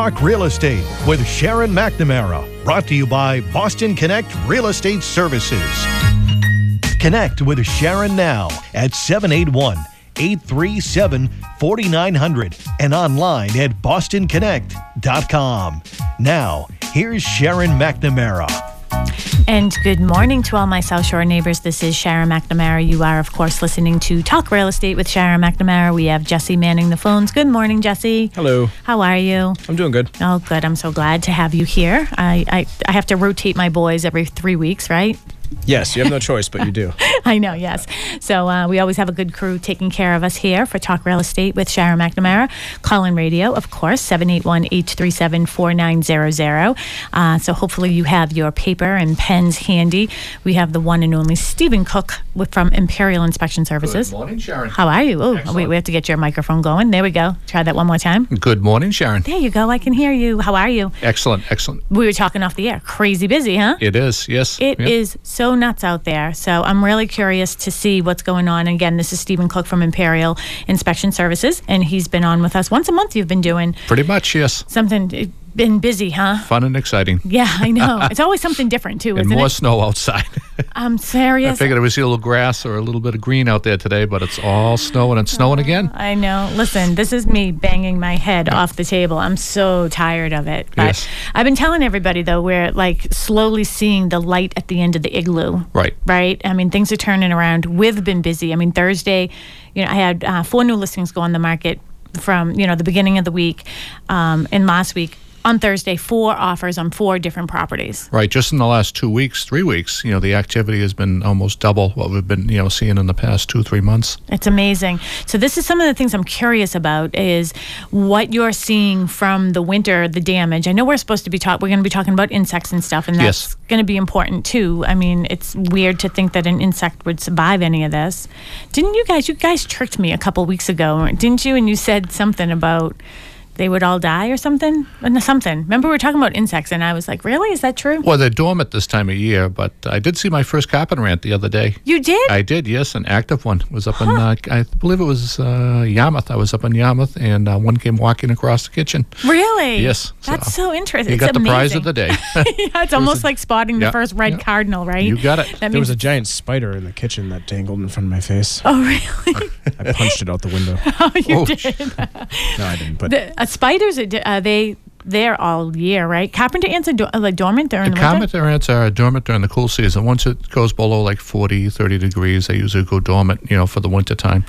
Talk Real Estate with Sharon McNamara. Brought to you by Boston Connect Real Estate Services. Connect with Sharon now at 781 837 4900 and online at bostonconnect.com. Now, here's Sharon McNamara. And good morning to all my South Shore neighbors. This is Sharon McNamara. You are, of course, listening to Talk Real Estate with Sharon McNamara. We have Jesse manning the phones. Good morning, Jesse. Hello. How are you? I'm doing good. Oh, good. I'm so glad to have you here. I, I, I have to rotate my boys every three weeks, right? Yes, you have no choice, but you do. I know, yes. So uh, we always have a good crew taking care of us here for Talk Real Estate with Sharon McNamara. Call in radio, of course, 781 837 4900. Uh, So hopefully you have your paper and pens handy. We have the one and only Stephen Cook with, from Imperial Inspection Services. Good morning, Sharon. How are you? Oh, wait, we have to get your microphone going. There we go. Try that one more time. Good morning, Sharon. There you go. I can hear you. How are you? Excellent, excellent. We were talking off the air. Crazy busy, huh? It is, yes. It is Yep. So nuts out there. So I'm really curious to see what's going on. And again, this is Stephen Cook from Imperial Inspection Services, and he's been on with us once a month. You've been doing Pretty much, yes. something. Been busy, huh? Fun and exciting. Yeah, I know. it's always something different too, And isn't more it? snow outside. I'm serious. I figured I would see a little grass or a little bit of green out there today, but it's all snow and it's snowing again. I know. Listen, this is me banging my head off the table. I'm so tired of it. But Yes. I've been telling everybody though, we're like slowly seeing the light at the end of the igloo. Right. Right. I mean, things are turning around. We've been busy. I mean, Thursday, you know, I had uh, four new listings go on the market from you know the beginning of the week, um, and last week on Thursday, four offers on four different properties. Right, just in the last two weeks, three weeks, you know, the activity has been almost double what we've been, you know, seeing in the past two, three months. It's amazing. So this is some of the things I'm curious about is what you're seeing from the winter, the damage. I know we're supposed to be talk. We're going to be talking about insects and stuff, and that's Yes. going to be important too. I mean, it's weird to think that an insect would survive any of this. Didn't you guys? You guys tricked me a couple weeks ago, didn't you? And you said something about. They would all die or something? Something. Remember, we were talking about insects, and I was like, "Really? Is that true?" Well, they're dormant this time of year, but I did see my first carpenter ant the other day. You did? I did, yes, an active one. It was up in, uh, I believe it was uh, Yarmouth. I was up in Yarmouth, and uh, one came walking across the kitchen. really? Yes, That's so so interesting. You It's got the prize of the day. yeah, it's almost like spotting the first red yeah. cardinal, right? you got it. That There means was a giant spider in the kitchen that dangled in front of my face. Oh, really? I punched it out the window. oh, you Oh, did. No, I didn't. But The, spiders are di- uh, they they're all year, right? Carpenter ants are, do- like dormant during The the, winter. carpenter ants are dormant during the cool season. Once it goes below like 40, 30 degrees, they usually go dormant, you know, for the winter time.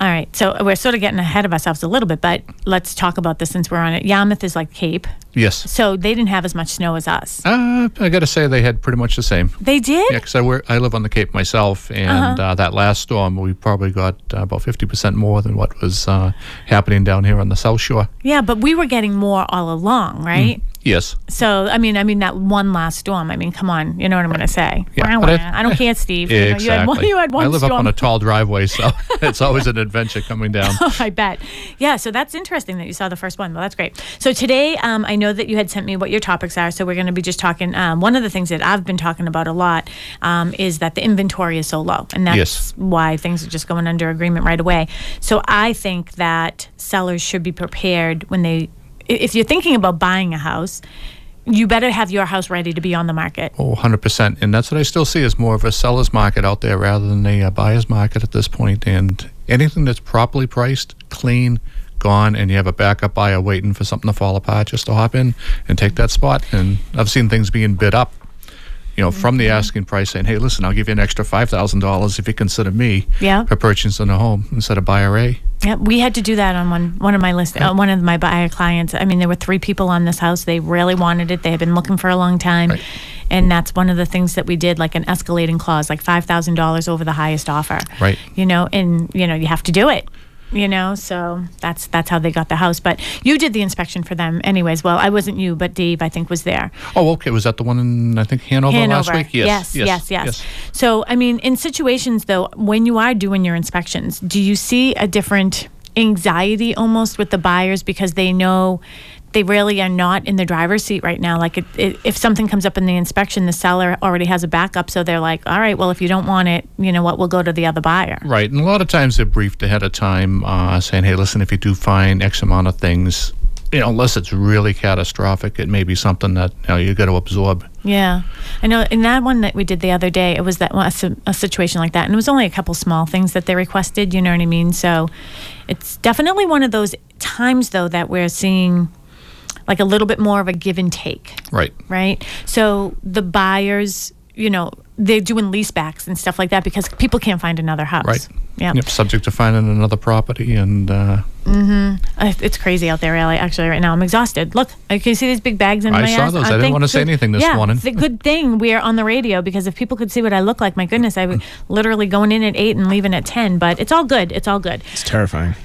All right, so we're sort of getting ahead of ourselves a little bit, but let's talk about this since we're on it. Yarmouth is like Cape, Yes. so they didn't have as much snow as us. Uh, I got to say they had pretty much the same. They did. Yeah, because I, I live on the Cape myself, and Uh-huh. uh that last storm, we probably got uh, about 50% more than what was uh, happening down here on the South Shore. Yeah, but we were getting more all along, right? Yes. So I mean, I mean that one last storm. I mean, come on, you know what I'm going to say? Yeah, but. I- I don't care, Steve. You, know, Exactly. you had one. You had one I live storm. up on a tall driveway, so it's always an adventure coming down. I bet. Yeah, so that's interesting that you saw the first one. Well, that's great. So today, um, I know that you had sent me what your topics are. So we're going to be just talking. Um, one of the things that I've been talking about a lot um, is that the inventory is so low, and that's Yes. why things are just going under agreement right away. So I think that sellers should be prepared when they, if you're thinking about buying a house. You better have your house ready to be on the market. Oh, 100%. And that's what I still see is more of a seller's market out there rather than a uh, buyer's market at this point. And anything that's properly priced, clean, gone, and you have a backup buyer waiting for something to fall apart just to hop in and take that spot. And I've seen things being bid up, you know, from the asking price saying, hey, listen, I'll give you an extra $5,000 if you consider me Yeah. for purchasing a home instead of buyer A. Yeah, we had to do that on one one of my list. Uh, one of my buyer clients. I mean, there were three people on this house. They really wanted it. They had been looking for a long time, Right. and that's one of the things that we did, like an escalating clause, like five thousand dollars over the highest offer. Right. You know, and you know you have to do it. You know, so that's that's how they got the house. But you did the inspection for them, anyways. Well, I wasn't you, but Dave, I think, was there. Oh, okay. Was that the one in, I think, Hanover, last Hanover. week? Yes, yes, yes, So, I mean, in situations though, when you are doing your inspections, do you see a different anxiety almost with the buyers because they know they really are not in the driver's seat right now? Like, it, it, if something comes up in the inspection, the seller already has a backup, so they're like, "All right, well, if you don't want it, you know what? We'll go to the other buyer." Right, and a lot of times they're briefed ahead of time, uh, saying, "Hey, listen, if you do find X amount of things, you know, unless it's really catastrophic, it may be something that you know you got to absorb. Yeah, I know. In that one that we did the other day, it was that a, a situation like that, and it was only a couple small things that they requested. You know what I mean? So, it's definitely one of those times though that we're seeing like a little bit more of a give and take, Right. right? So the buyers, you know, they're doing leasebacks and stuff like that because people can't find another house. Right. Yeah. Yep. Subject to finding another property, and uh, Uh, It's crazy out there, really. Actually, right now I'm exhausted. Look, I can see these big bags in I my saw ass. those. I didn't think wanna say anything this yeah, morning. It's a good thing we are on the radio because if people could see what I look like, my goodness, I would literally going in at eight and leaving at ten. But it's all good. It's all good. It's terrifying.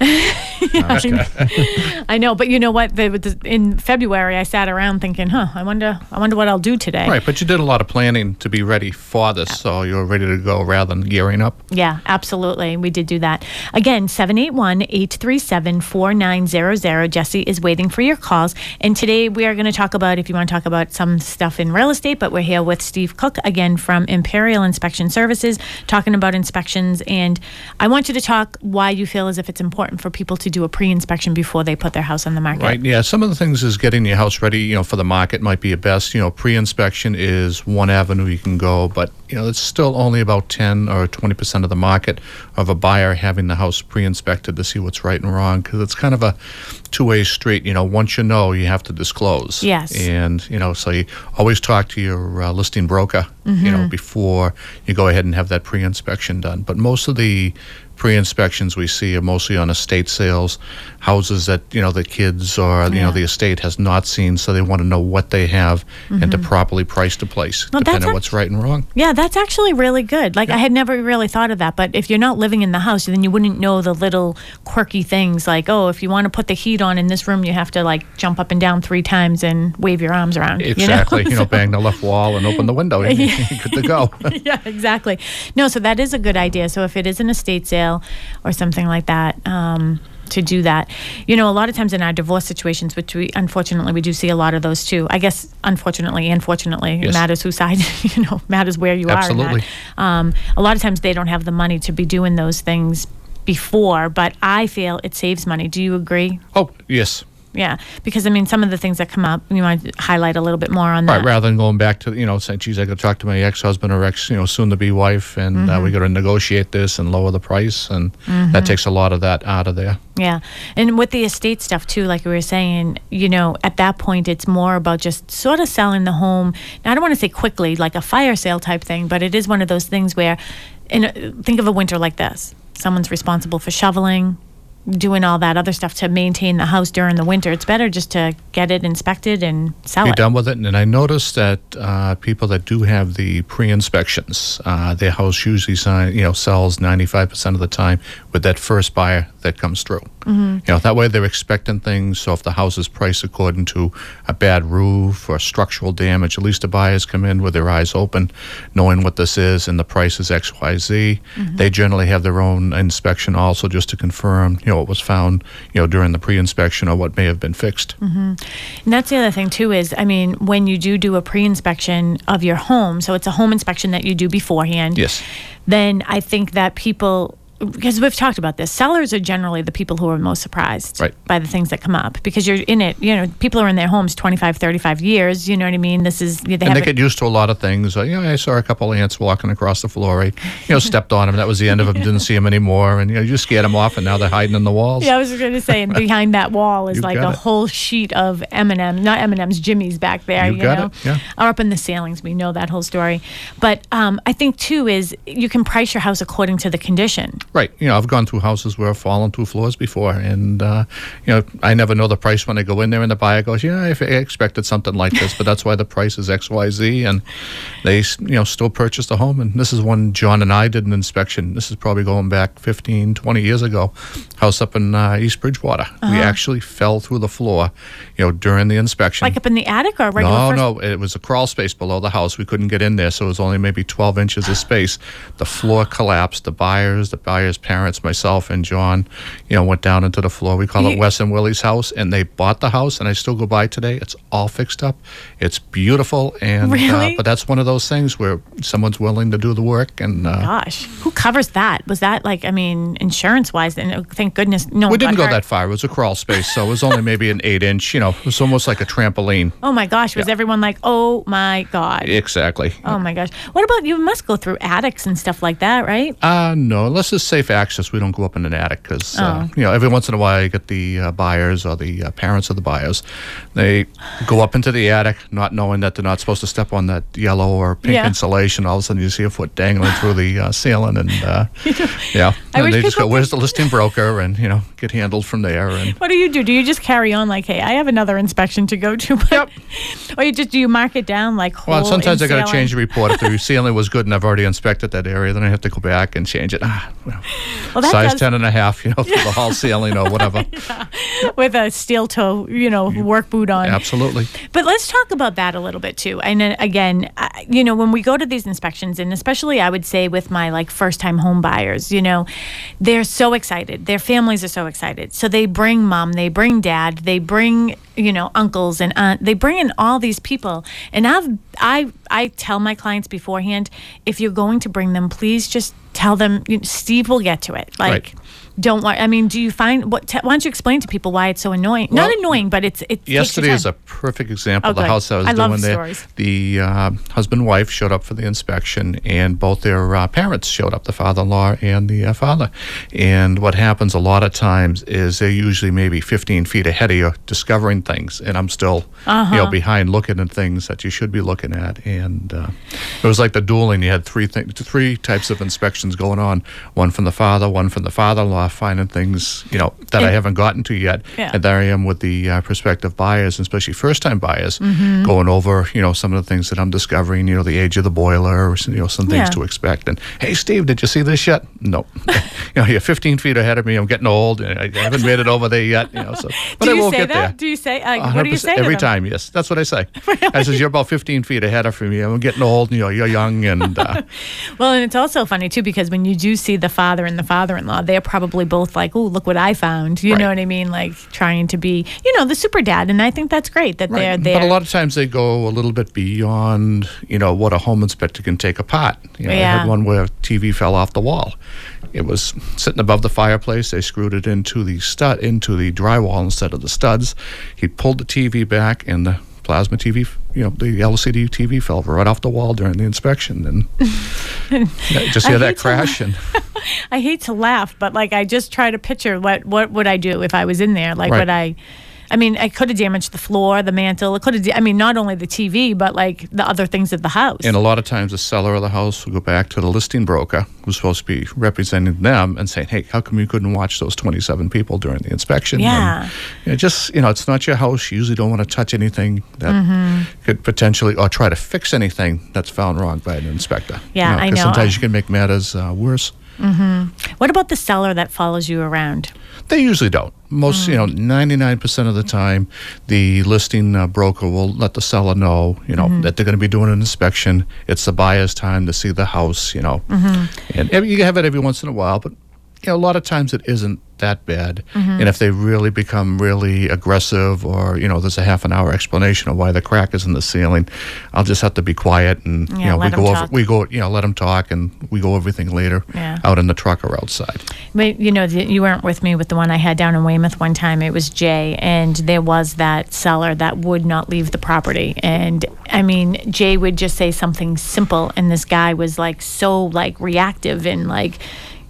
I know, but you know what? The, the, in February, I sat around thinking, "Huh, I wonder, I wonder what I'll do today." right. But you did a lot of planning to be ready for this, so you're ready to go rather than gearing up. Yeah, absolutely. We did do that. Again, 781 837 4900. Jesse is waiting for your calls. And today we are going to talk about, if you want to talk about some stuff in real estate, but we're here with Steve Cook again from Imperial Inspection Services, talking about inspections. And I want you to talk why you feel as if it's important for people to do a pre inspection before they put their house on the market. Right. Yeah. Some of the things is getting your house ready. You know, for the market might be a best. You know, pre-inspection is one avenue you can go, but you know, it's still only about ten or twenty percent of the market of a buyer having the house pre-inspected to see what's right and wrong because it's kind of a two-way street. You know, once you know, you have to disclose. Yes. And you know, so you always talk to your uh, listing broker. You Mm-hmm. know, before you go ahead and have that pre-inspection done. But most of the pre-inspections we see are mostly on estate sales, houses that you know the kids or you Yeah. know the estate has not seen, so they want to know what they have and to properly price the place, Mm-hmm. Well, that's depending on what's right and wrong. Yeah, that's actually really good. Like I had never really thought of that, but if you're not living in the house, then you wouldn't know the little quirky things like, oh, if you want to put the heat on in this room, you have to like jump up and down three times and wave your arms around. you know? Exactly, you know, So- bang the left wall and open the window, and you're good to go. yeah, exactly. No, so that is a good idea. So if it is an estate sale or something like that, um, to do that, you know, a lot of times in our divorce situations, which we unfortunately we do see a lot of those too. I guess unfortunately and fortunately, it Yes. matters whose side you know matters where you Absolutely. are. Um, a lot of times they don't have the money to be doing those things before, but I feel it saves money. Do you agree? oh, yes. Yeah, because I mean, some of the things that come up, you to highlight a little bit more on that. Right, rather than going back to you know saying, "Geez, I got to talk to my ex-husband or ex, you know, soon-to-be wife, and Mm-hmm. uh, we got to negotiate this and lower the price," and that takes a lot of that out of there. Yeah. And with the estate stuff too, like we were saying, you know, at that point it's more about just sort of selling the home. Now, I don't want to say quickly, like a fire sale type thing, but it is one of those things where in a, think of a winter like this. Someone's responsible for shoveling, doing all that other stuff to maintain the house during the winter. It's better just to get it inspected and sell it. be it. done with it. And I noticed that uh, people that do have the pre-inspections, uh, their house usually sign, you know sells 95% of the time with that first buyer that comes through. Mm-hmm. You know that way they're expecting things. So if the house is priced according to a bad roof or structural damage, at least the buyers come in with their eyes open, knowing what this is and the price is X Y Z. Mm-hmm. They generally have their own inspection also just to confirm you know what was found you know during the pre-inspection or what may have been fixed. Mm-hmm. And that's the other thing too is, I mean, when you do do a pre-inspection of your home, so it's a home inspection that you do beforehand. Yes. Then I think that people, because we've talked about this, sellers are generally the people who are most surprised Right. by the things that come up because you're in it. You know, people are in their homes 25, 35 years. You know what I mean? This is they and they get used to a lot of things. Uh, you know, I saw a couple of ants walking across the floor. I, you know, stepped on them. That was the end of them. Didn't see them anymore. And you know, you just scared them off, and now they're hiding in the walls. Yeah, I was going to say, and behind that wall is like a it. whole sheet of M and M, not M and M's, Jimmy's back there. You You, got know, it, yeah. or up in the ceilings. We know that whole story. But um, I think too is you can price your house according to the condition. Right. You know, I've gone through houses where I've fallen through floors before, and uh, you know, I never know the price when I go in there, and the buyer goes, "Yeah, I expected something like this, but that's why the price is X, Y, Z," and they, you know, still purchased the home. And this is when John and I did an inspection. This is probably going back 15, 20 years ago. House up in uh, East Bridgewater. We actually fell through the floor, you know, during the inspection. Like up in the attic or regular No, first? no, it was a crawl space below the house. We couldn't get in there, so it was only maybe 12 inches of space. The floor collapsed. The buyers, the buyer buyer's parents, myself and John, you know, went down into the floor. We call it You- Wes and Willie's house, and they bought the house, and I still go by today. It's all fixed up. It's beautiful, and Really? uh, but that's one of those things where someone's willing to do the work, and uh, Gosh, who covers that? Was that like, I mean, insurance wise? And uh, thank goodness, no. we didn't go hurt. that far. It was a crawl space, so it was only maybe an eight inch. You know, it was almost like a trampoline. Oh my gosh, was Yeah. everyone like, oh my god? Exactly. Oh my gosh. What about you? Must go through attics and stuff like that, right? Uh, no, unless it's safe access, we don't go up in an attic because, uh, Oh. you know, every once in a while you get the uh, buyers or the uh, parents of the buyers. They go up into the attic not knowing that they're not supposed to step on that yellow or pink Yeah. insulation. All of a sudden you see a foot dangling through the uh, ceiling and, uh, yeah. I and they just go, where's the listing broker? And, you know, get handled from there. And What do you do? Do you just carry on like, hey, I have another inspection to go to? But, Yep. Or you just do you mark it down like Well, sometimes I got to change the report. If the ceiling was good and I've already inspected that area, then I have to go back and change it. Ah, well, Well, size does- 10 and a half, you know, through the hall ceiling or whatever. with a steel toe, you know, work boot on. Absolutely. But let's talk about that a little bit too. And again, I- you know, when we go to these inspections, and especially I would say with my like first time home buyers, you know, they're so excited. Their families are so excited. So they bring mom, they bring dad, they bring you know uncles and aunt. They bring in all these people, and I've I I tell my clients beforehand, if you're going to bring them, please just tell them. You know, Steve will get to it. Like. Right. Don't want. I mean, do you find what? T- why don't you explain to people why it's so annoying? Not annoying, but it's it. Yesterday is a perfect example Oh, the good. house I was I love doing there. The uh, husband and wife showed up for the inspection, and both their uh, parents showed up, the father-in-law and the uh, father. And what happens a lot of times is they're usually maybe 15 feet ahead of you, discovering things, and I'm still, you Uh-huh. know, behind looking at things that you should be looking at. And uh, it was like the dueling. You had three things, three types of inspections going on: one from the father, one from the father-in-law, finding things, you know, that I haven't gotten to yet. Yeah. And there I am with the uh, prospective buyers, and especially first-time buyers, Mm-hmm. going over, you know, some of the things that I'm discovering. You know, the age of the boiler, or, you know, some things Yeah. to expect. And hey, Steve, did you see this yet? No. you know, you're 15 feet ahead of me. I'm getting old. and I haven't made it over there yet. You know, so but do I say get that? there. Do you say like, what do you 100% say every time? Yes, that's what I say. I says you're about 15 feet ahead of me. I'm getting old. You know, you're young, and uh, Well, and it's also funny too because when you do see the father and the father-in-law, they're probably both like, "Oh, look what I found." You know what I mean? Like trying to be, you know, the super dad, and I think that's great that they're Right. there. But a lot of times they go a little bit beyond, you know, what a home inspector can take apart. You know, I had one where TV fell off the wall. It was sitting above the fireplace. They screwed it into the stud into the drywall instead of the studs. He pulled the TV back, and the plasma TV, you know, the LCD TV fell right off the wall during the inspection, and Yeah, just hear that crash. And I hate to laugh, but like I just try to picture what what would I do if I was in there? Like Right. would I? I mean, I could have damaged the floor, the mantle. It could have. I mean, not only the TV, but like the other things of the house. And a lot of times, the seller of the house will go back to the listing broker, who's supposed to be representing them, and saying, "Hey, how come you couldn't watch those 27 people during the inspection?" Yeah. And, you know, just you know, it's not your house. You usually don't want to touch anything that Mm-hmm. could potentially or try to fix anything that's found wrong by an inspector. Yeah, I 'cause know. Sometimes you can make matters uh, worse. what about the seller that follows you around? They usually don't. Most, you know, Mm. 99% of the time, the listing uh, broker will let the seller know, you know, Mm-hmm. that they're going to be doing an inspection. It's the buyer's time to see the house, you know. Mm-hmm. And every- you have it every once in a while, but, you know, a lot of times it isn't that bad. Mm-hmm. And if they really become really aggressive or, you know, there's a half an hour explanation of why the crack is in the ceiling, I'll just have to be quiet and, you know, we go over, we go, you know, let them talk and we go everything later Yeah. out in the truck or outside. But you know, the, you weren't with me with the one I had down in Weymouth one time. It was Jay, and there was that seller that would not leave the property. And I mean, Jay would just say something simple, and this guy was like so like reactive and like,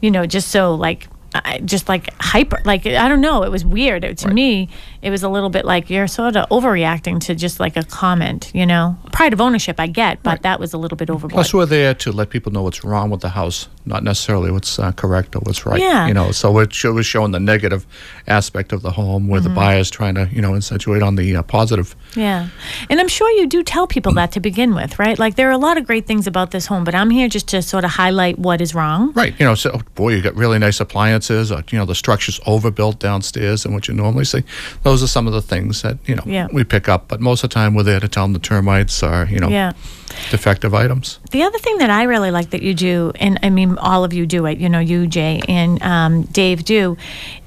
you know, just so like. I- Just like hyper, like I don't know. It was weird. It, to me, it was a little bit like you're sort of overreacting to just like a comment, you know. Pride of ownership, I get, but that was a little bit overboard. Plus, we're there to let people know what's wrong with the house, not necessarily what's uh, correct or what's right. Yeah. You know, so we're, showing the negative aspect of the home, where the buyer's trying to, you know, accentuate on the uh, positive. Yeah. And I'm sure you do tell people that to begin with, right? Like there are a lot of great things about this home, but I'm here just to sort of highlight what is wrong. Right. You know, so boy, you got really nice appliances is, or, you know, the structure's overbuilt downstairs than what you normally see. Those are some of the things that, you know, Yeah. we pick up. But most of the time, we're there to tell them the termites are, you know, Yeah. defective items. The other thing that I really like that you do, and I mean, all of you do it, you know, you, Jay, and um, Dave do,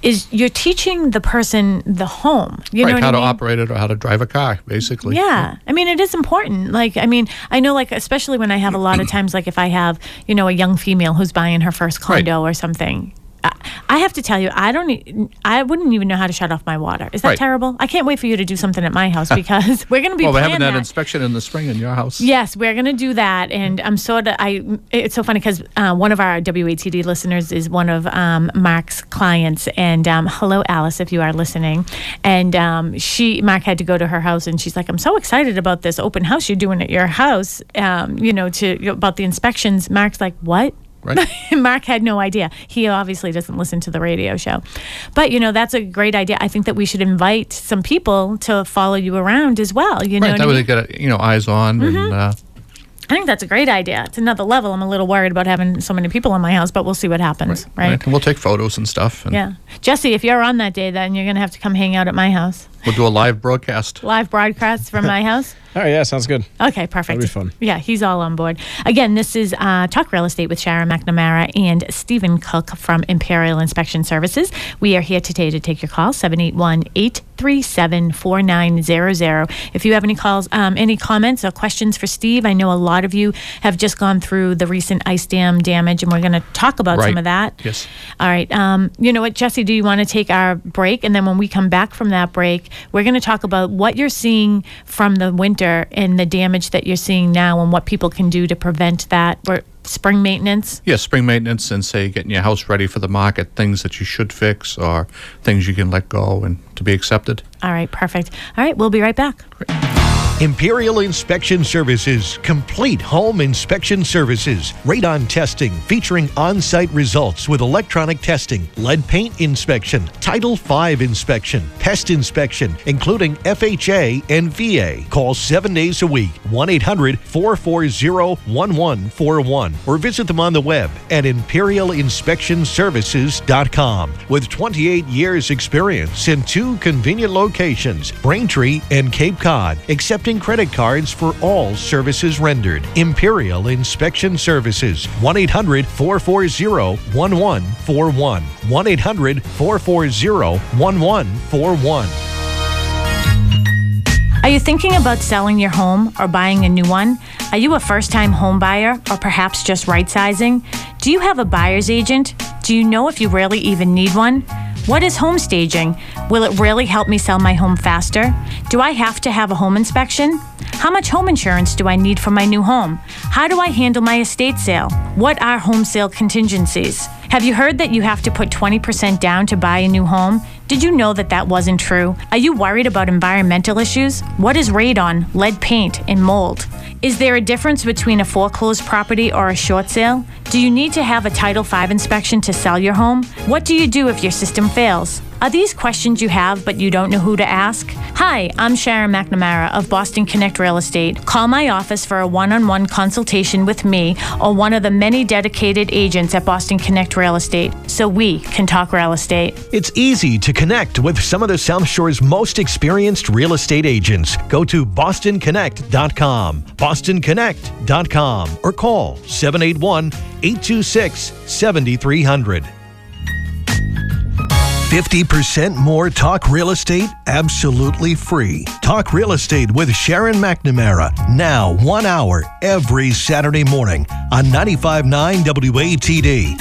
is you're teaching the person the home. You know right, what how I to operate it or how to drive a car, basically. Yeah. I mean, it is important. Like, I mean, I know, like, especially when I have a lot of times, like, if I have, you know, a young female who's buying her first Right. condo or something. I- I have to tell you, I don't. I wouldn't even know how to shut off my water. Is that Right. terrible? I can't wait for you to do something at my house because we're going to be. Well, we're having that, that. inspection in the spring in your house. Yes, we're going to do that, and I'm sort of. I. It's so funny because uh, one of our WATD listeners is one of um, Mark's clients, and um, hello, Alice, if you are listening. And um, she, Mark, had to go to her house, and she's like, "I'm so excited about this open house you're doing at your house. Um, you know, to about the inspections." Mark's like, "What?" Right. Mark had no idea. He obviously doesn't listen to the radio show. But, you know, that's a great idea. I think that we should invite some people to follow you around as well. You know, Right, what that way they get, you know, eyes on Mm-hmm. and, uh, I think that's a great idea. It's another level. I'm a little worried about having so many people in my house, but we'll see what happens, right? And we'll take photos and stuff. And Yeah. Jesse, if you're on that day, then you're going to have to come hang out at my house. We'll do a live broadcast. Live broadcasts from my house. Oh yeah, sounds good. Okay, perfect. That'll be fun. Yeah, he's all on board. Again, this is uh, Talk Real Estate with Sharon McNamara and Stephen Cook from Imperial Inspection Services. We are here today to take your call, 781 837 4900. If you have any calls, um, any comments or questions for Steve, I know a lot of you have just gone through the recent ice dam damage, and we're going to talk about some of that. Yes. All right. Um, you know what, Jesse, do you want to take our break? And then when we come back from that break, we're going to talk about what you're seeing from the winter and the damage that you're seeing now and what people can do to prevent that. Or spring maintenance. Yeah, spring maintenance and say getting your house ready for the market, things that you should fix or things you can let go and to be accepted. All right, perfect. All right, we'll be right back. Imperial Inspection Services, complete home inspection services, radon testing featuring on site results with electronic testing, lead paint inspection, Title V inspection, pest inspection, including FHA and VA. Call seven days a week, 1 800 440 1141, or visit them on the web at imperialinspectionservices.com. With 28 years' experience in two convenient locations, Braintree and Cape Cod, accepting credit cards for all services rendered. Imperial Inspection Services, 1 800 440 1141. 1 800 440 1141. Are you thinking about selling your home or buying a new one? Are you a first time home buyer or perhaps just right sizing? Do you have a buyer's agent? Do you know if you really even need one? What is home staging? Will it really help me sell my home faster? Do I have to have a home inspection? How much home insurance do I need for my new home? How do I handle my estate sale? What are home sale contingencies? Have you heard that you have to put 20% down to buy a new home? Did you know that that wasn't true? Are you worried about environmental issues? What is radon, lead paint, and mold? Is there a difference between a foreclosed property or a short sale? Do you need to have a Title V inspection to sell your home? What do you do if your system fails? Are these questions you have but you don't know who to ask? Hi, I'm Sharon McNamara of Boston Connect Real Estate. Call my office for a one on one consultation with me or one of the many dedicated agents at Boston Connect Real Estate so we can talk real estate. It's easy to connect with some of the South Shore's most experienced real estate agents. Go to bostonconnect.com, bostonconnect.com, or call 781 826 7300. 50% more Talk Real Estate absolutely free. Talk Real Estate with Sharon McNamara. Now, one hour every Saturday morning on 95.9 WATD.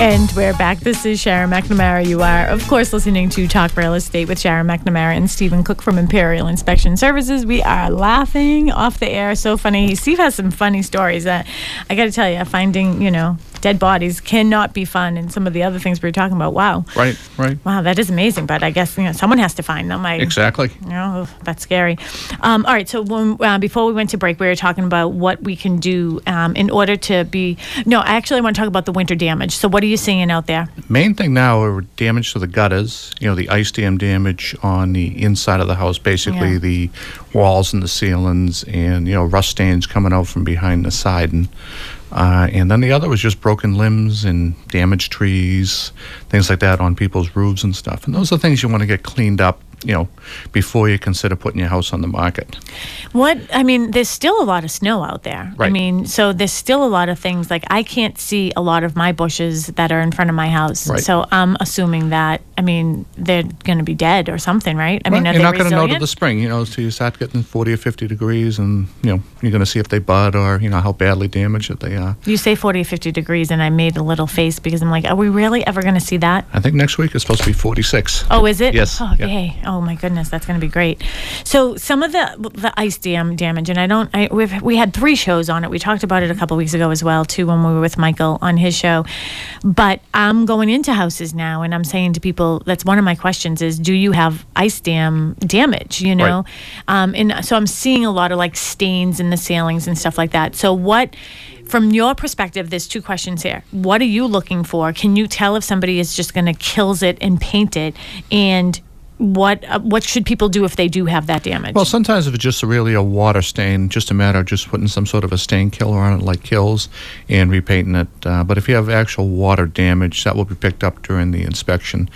And we're back. This is Sharon McNamara. You are, of course, listening to Talk Real Estate with Sharon McNamara and Stephen Cook from Imperial Inspection Services. We are laughing off the air. So funny. Steve has some funny stories that I got to tell you, finding, you know, dead bodies cannot be fun. And some of the other things we were talking about. Wow. Right, right. Wow, that is amazing. But I guess, you know, someone has to find them. I, Exactly. Oh, that's scary. Um, all right. So when, uh, before we went to break, we were talking about what we can do um, in order to be. No, actually, I want to talk about the winter damage. So what are you seeing out there? Main thing now are damage to the gutters, you know, the ice dam damage on the inside of the house, basically Yeah. the walls and the ceilings, and, you know, rust stains coming out from behind the siding. Uh, and then the other was just broken limbs and damaged trees, things like that on people's roofs and stuff. And those are things you want to get cleaned up, you know, before you consider putting your house on the market. What I mean, there's still a lot of snow out there. I mean, so there's still a lot of things like I can't see a lot of my bushes that are in front of my house. Right. So I'm assuming that I mean they're going to be dead or something, right? I mean, Right, are you're not going to know till the spring, you know, until you start getting 40 or 50 degrees, and you know you're going to see if they bud or you know how badly damaged that they are. You say 40 or 50 degrees, and I made a little face because I'm like, are we really ever going to see that? I think next week is supposed to be 46. Oh, is it? Yes, Oh, yeah. yay. Oh my goodness, that's going to be great. So some of the the ice dam damage, and I don't. I we've we had three shows on it. We talked about it a couple weeks ago as well too when we were with Michael on his show. But I'm going into houses now, and I'm saying to people, that's one of my questions: is do you have ice dam damage? You know, um, and so I'm seeing a lot of like stains in the ceilings and stuff like that. So what? From your perspective, there's two questions here. What are you looking for? Can you tell if somebody is just going to Kilz it and paint it? And what uh, what should people do if they do have that damage? Well, sometimes if it's just really a water stain, just a matter of just putting some sort of a stain killer on it, like Kilz, and repainting it. Uh, but if you have actual water damage, that will be picked up during the inspection.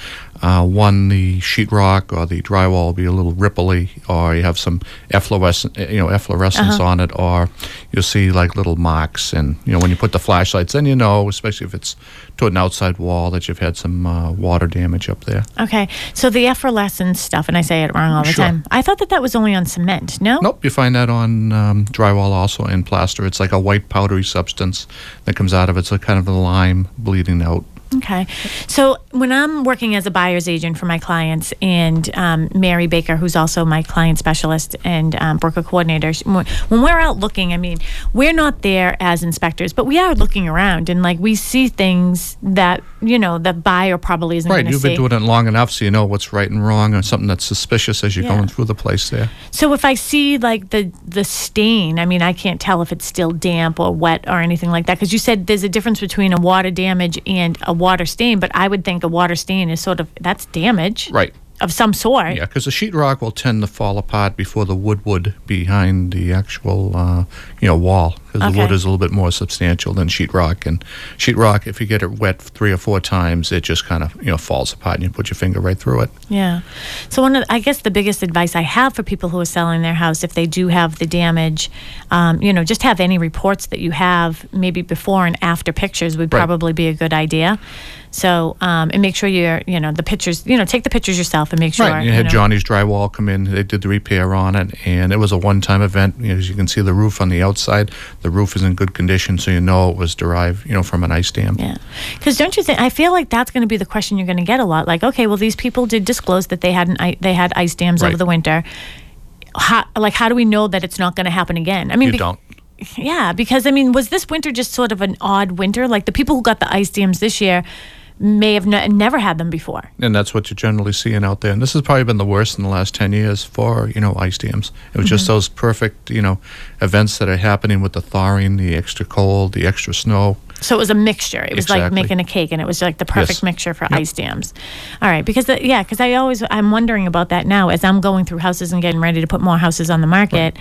Uh, one, the sheetrock or the drywall will be a little ripply, or you have some efflorescent, you know, efflorescence on it, or you'll see like little marks. And you know, when you put the flashlights, then you know, especially if it's to an outside wall, that you've had some uh, water damage up there. okay, so the effervescent stuff, and I say it wrong all the Sure. time. I thought that that was only on cement. No. Nope, you find that on um, drywall also and plaster. It's like a white powdery substance that comes out of it. It's a kind of a lime bleeding out. Okay. So when I'm working as a buyer's agent for my clients, and um, Mary Baker, who's also my client specialist and um, broker coordinator, when we're out looking, I mean, we're not there as inspectors, but we are looking around, and like we see things that you know the buyer probably isn't Right, you've see. been doing it long enough so you know what's right and wrong or something that's suspicious as you're Yeah. going through the place there. So if I see like the the stain, I mean, I can't tell if it's still damp or wet or anything like that because you said there's a difference between a water damage and a water stain, but I would think a water stain is sort of that's damage, Right. of some sort. Yeah, because the sheetrock will tend to fall apart before the wood would behind the actual, uh, you know, wall. Because the wood is a little bit more substantial than sheetrock. And sheetrock, if you get it wet three or four times, it just kind of, you know, falls apart and you put your finger right through it. Yeah. So one of I guess the biggest advice I have for people who are selling their house, if they do have the damage, um, you know, just have any reports that you have, maybe before and after pictures would Right. probably be a good idea. So um, and make sure you're, you know, the pictures, you know, take the pictures yourself and make sure. Right. You had know- Johnny's Drywall come in. They did the repair on it, and it was a one-time event. You know, as you can see, the roof on the outside, the roof is in good condition, so you know it was derived, you know, from an ice dam. Yeah. Because don't you think? I feel like that's going to be the question you're going to get a lot. Like, okay, well, these people did disclose that they had an, they had ice dams over the winter. How, like, how do we know that it's not going to happen again? I mean, You be- don't. Yeah, because I mean, was this winter just sort of an odd winter? Like the people who got the ice dams this year may have ne- never had them before. And that's what you're generally seeing out there. And this has probably been the worst in the last 10 years for, you know, ice dams. It was Mm-hmm. just those perfect, you know, events that are happening with the thawing, the extra cold, the extra snow. So it was a mixture. It was like making a cake, and it was like the perfect Yes. mixture for Yep. ice dams. All right, because the, yeah, because I always I'm wondering about that now as I'm going through houses and getting ready to put more houses on the market.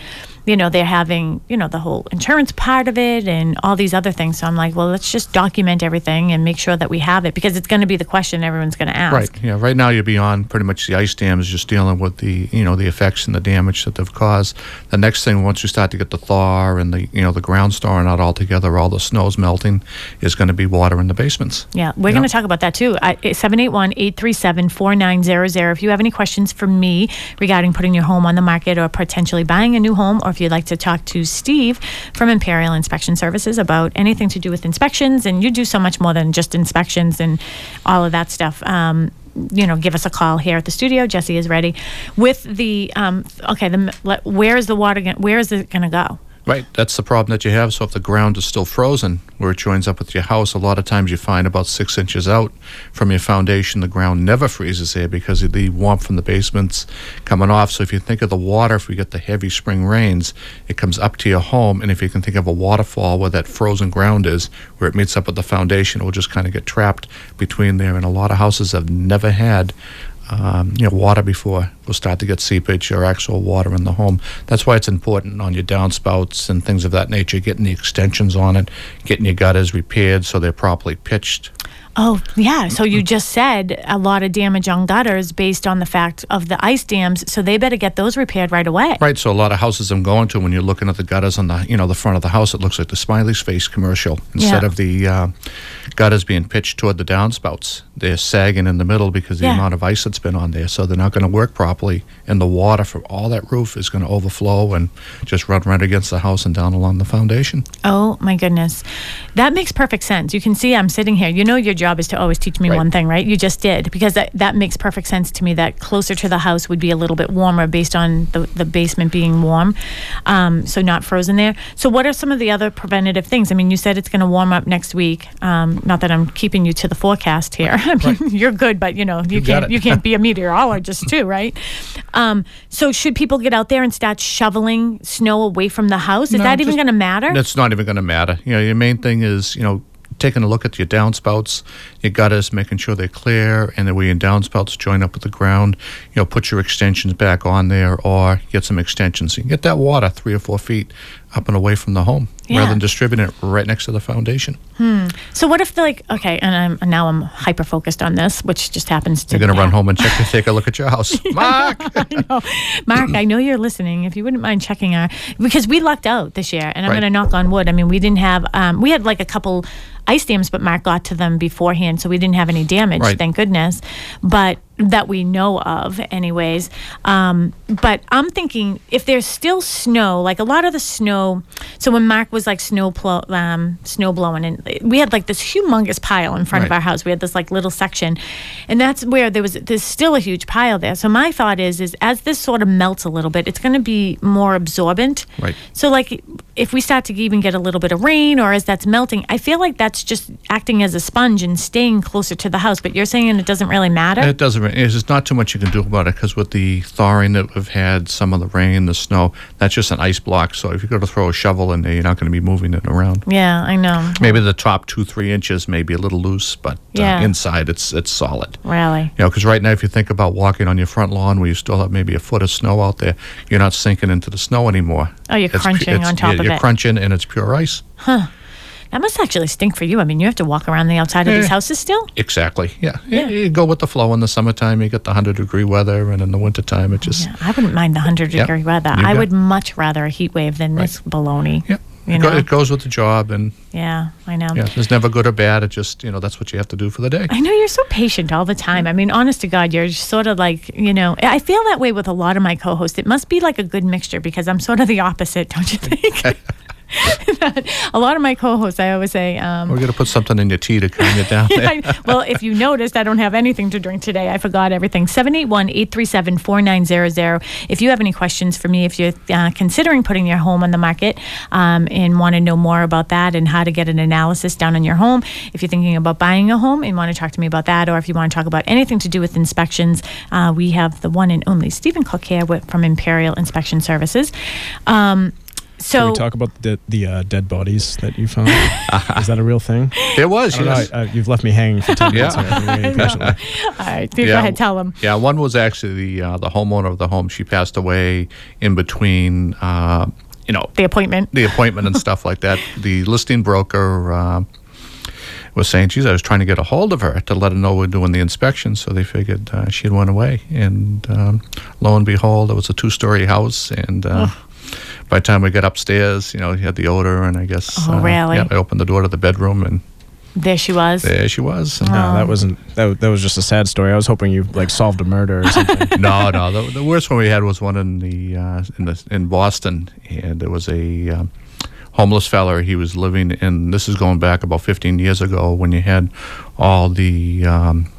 You know, they're having you know the whole insurance part of it and all these other things. So I'm like, well, let's just document everything and make sure that we have it because it's going to be the question everyone's going to ask. Right. Yeah. Right now, you're beyond pretty much the ice dams, just dealing with the you know the effects and the damage that they've caused. The next thing, once you start to get the thaw and the you know the ground thawing out altogether, all the snow's melting, is going to be water in the basements. Yeah, we're going to talk about that too. I- eh, 781 837 4900. If you have any questions for me regarding putting your home on the market or potentially buying a new home, or if you'd like to talk to Steve from Imperial Inspection Services about anything to do with inspections, and you do so much more than just inspections and all of that stuff. Um, you know, give us a call here at the studio. Jesse is ready with the um, okay. The where is the water? Gonna, where is it going to go? Right, that's the problem that you have. So if the ground is still frozen where it joins up with your house, a lot of times you find about six inches out from your foundation, the ground never freezes there because of the warmth from the basements coming off. So if you think of the water, if we get the heavy spring rains, it comes up to your home, and if you can think of a waterfall where that frozen ground is, where it meets up with the foundation, it will just kind of get trapped between there. And a lot of houses have never had um, you know, water before we'll start to get seepage or actual water in the home. That's why it's important on your downspouts and things of that nature, getting the extensions on it, getting your gutters repaired so they're properly pitched. Oh, yeah. So you just said a lot of damage on gutters based on the fact of the ice dams. So they better get those repaired right away. Right. So a lot of houses I'm going to, when you're looking at the gutters on the, you know, the front of the house, it looks like the Smiley's face commercial. Instead Yeah. of the uh, gutters being pitched toward the downspouts, they're sagging in the middle because of the Yeah. amount of ice that's been on there. So they're not going to work properly, and the water from all that roof is going to overflow and just run right against the house and down along the foundation. Oh my goodness. That makes perfect sense. You can see I'm sitting here. You know your job is to always teach me Right. one thing, right? You just did because that, that makes perfect sense to me that closer to the house would be a little bit warmer based on the, the basement being warm. Um, so not frozen there. So what are some of the other preventative things? I mean, you said it's going to warm up next week. Um, not that I'm keeping you to the forecast here. I mean, you're good, but you know, you, got can't you can't be a meteorologist too, right? Um, so should people get out there and start shoveling snow away from the house? Is No, that even going to matter? That's not even going to matter. You know, your main thing is, you know, taking a look at your downspouts, your gutters, making sure they're clear, and then where your downspouts join up with the ground, you know, put your extensions back on there or get some extensions. You get that water three or four feet up and away from the home Yeah. rather than distributing it right next to the foundation. Hmm. So what if like okay, and I'm and now I'm hyper focused on this, which just happens to You're going to run home and check take a look at your house. Mark! Mark, I know you're listening. If you wouldn't mind checking our because we lucked out this year, and I'm Right. going to knock on wood. I mean, we didn't have um, we had like a couple ice dams, but Mark got to them beforehand, so we didn't have any damage. Right. Thank goodness. But that we know of, anyways. Um, but I'm thinking if there's still snow, like a lot of the snow. So when Mark was like snow plow, um, snow blowing, and we had like this humongous pile in front of our house. We had this like little section, and that's where there was there's still a huge pile there. So my thought is is as this sort of melts a little bit, it's going to be more absorbent. Right. So like if we start to even get a little bit of rain or as that's melting, I feel like that's just acting as a sponge and staying closer to the house. But you're saying it doesn't really matter. It doesn't. re- There's not too much you can do about it because with the thawing that we've had, some of the rain, the snow, that's just an ice block. So if you go to throw a shovel in there, you're not going to be moving it around. yeah, I know. Maybe the top two, three inches may be a little loose, but Yeah. uh, inside it's it's solid. Really. You know, because right now, if you think about walking on your front lawn where you still have maybe a foot of snow out there, you're not sinking into the snow anymore. Oh, you're It's crunching it's- on top yeah, of You're it. crunching, and it's pure ice. Huh. That must actually stink for you. I mean, you have to walk around the outside of these Eh. houses still. Exactly. Yeah. Yeah. You, you go with the flow in the summertime. You get the hundred degree weather, and in the wintertime, it just Yeah, I wouldn't mind the hundred Yep. degree weather. You I would much rather a heat wave than this baloney. yeah. You it, go- it goes with the job, and Yeah, I know. yeah, there's never good or bad. It just you know that's what you have to do for the day. I know you're so patient all the time. I mean, honest to God, you're sort of like, you know, I feel that way with a lot of my co hosts. It must be like a good mixture because I'm sort of the opposite, don't you think? A lot of my co hosts, I always say, um, We're gonna put something in your tea to calm you down. I- well, if you noticed, I don't have anything to drink today. I forgot everything. 781 837 4900. If you have any questions for me, if you're uh, considering putting your home on the market um, and want to know more about that and how to get an analysis down on your home, if you're thinking about buying a home and want to talk to me about that, or if you want to talk about anything to do with inspections, uh, we have the one and only Stephen Cook here with, from Imperial Inspection Services. Um, Can so we talk about the the uh, dead bodies that you found? Is that a real thing? It was. I yes. know. I, uh, you've left me hanging for ten minutes. Yeah. here. I've been waiting all right, go ahead, tell them. Yeah, one was actually the uh, the homeowner of the home. She passed away in between, uh, you know, The appointment. the appointment and stuff like that. The listing broker uh, was saying, "Geez, I was trying to get a hold of her to let her know we're doing the inspection." So they figured uh, she had went away, and um, lo and behold, it was a two-story house, and. Uh, By the time we got upstairs, you know, he had the odor, and I guess. Oh, uh, really? Yeah, I opened the door to the bedroom, and There she was. there she was. And, No, that wasn't. That, that was just a sad story. I was hoping you like solved a murder or something. no, no. The, the worst one we had was one in the uh, in the in Boston, and there was a um, homeless fella. He was living in. This is going back about 15 years ago when you had all the um,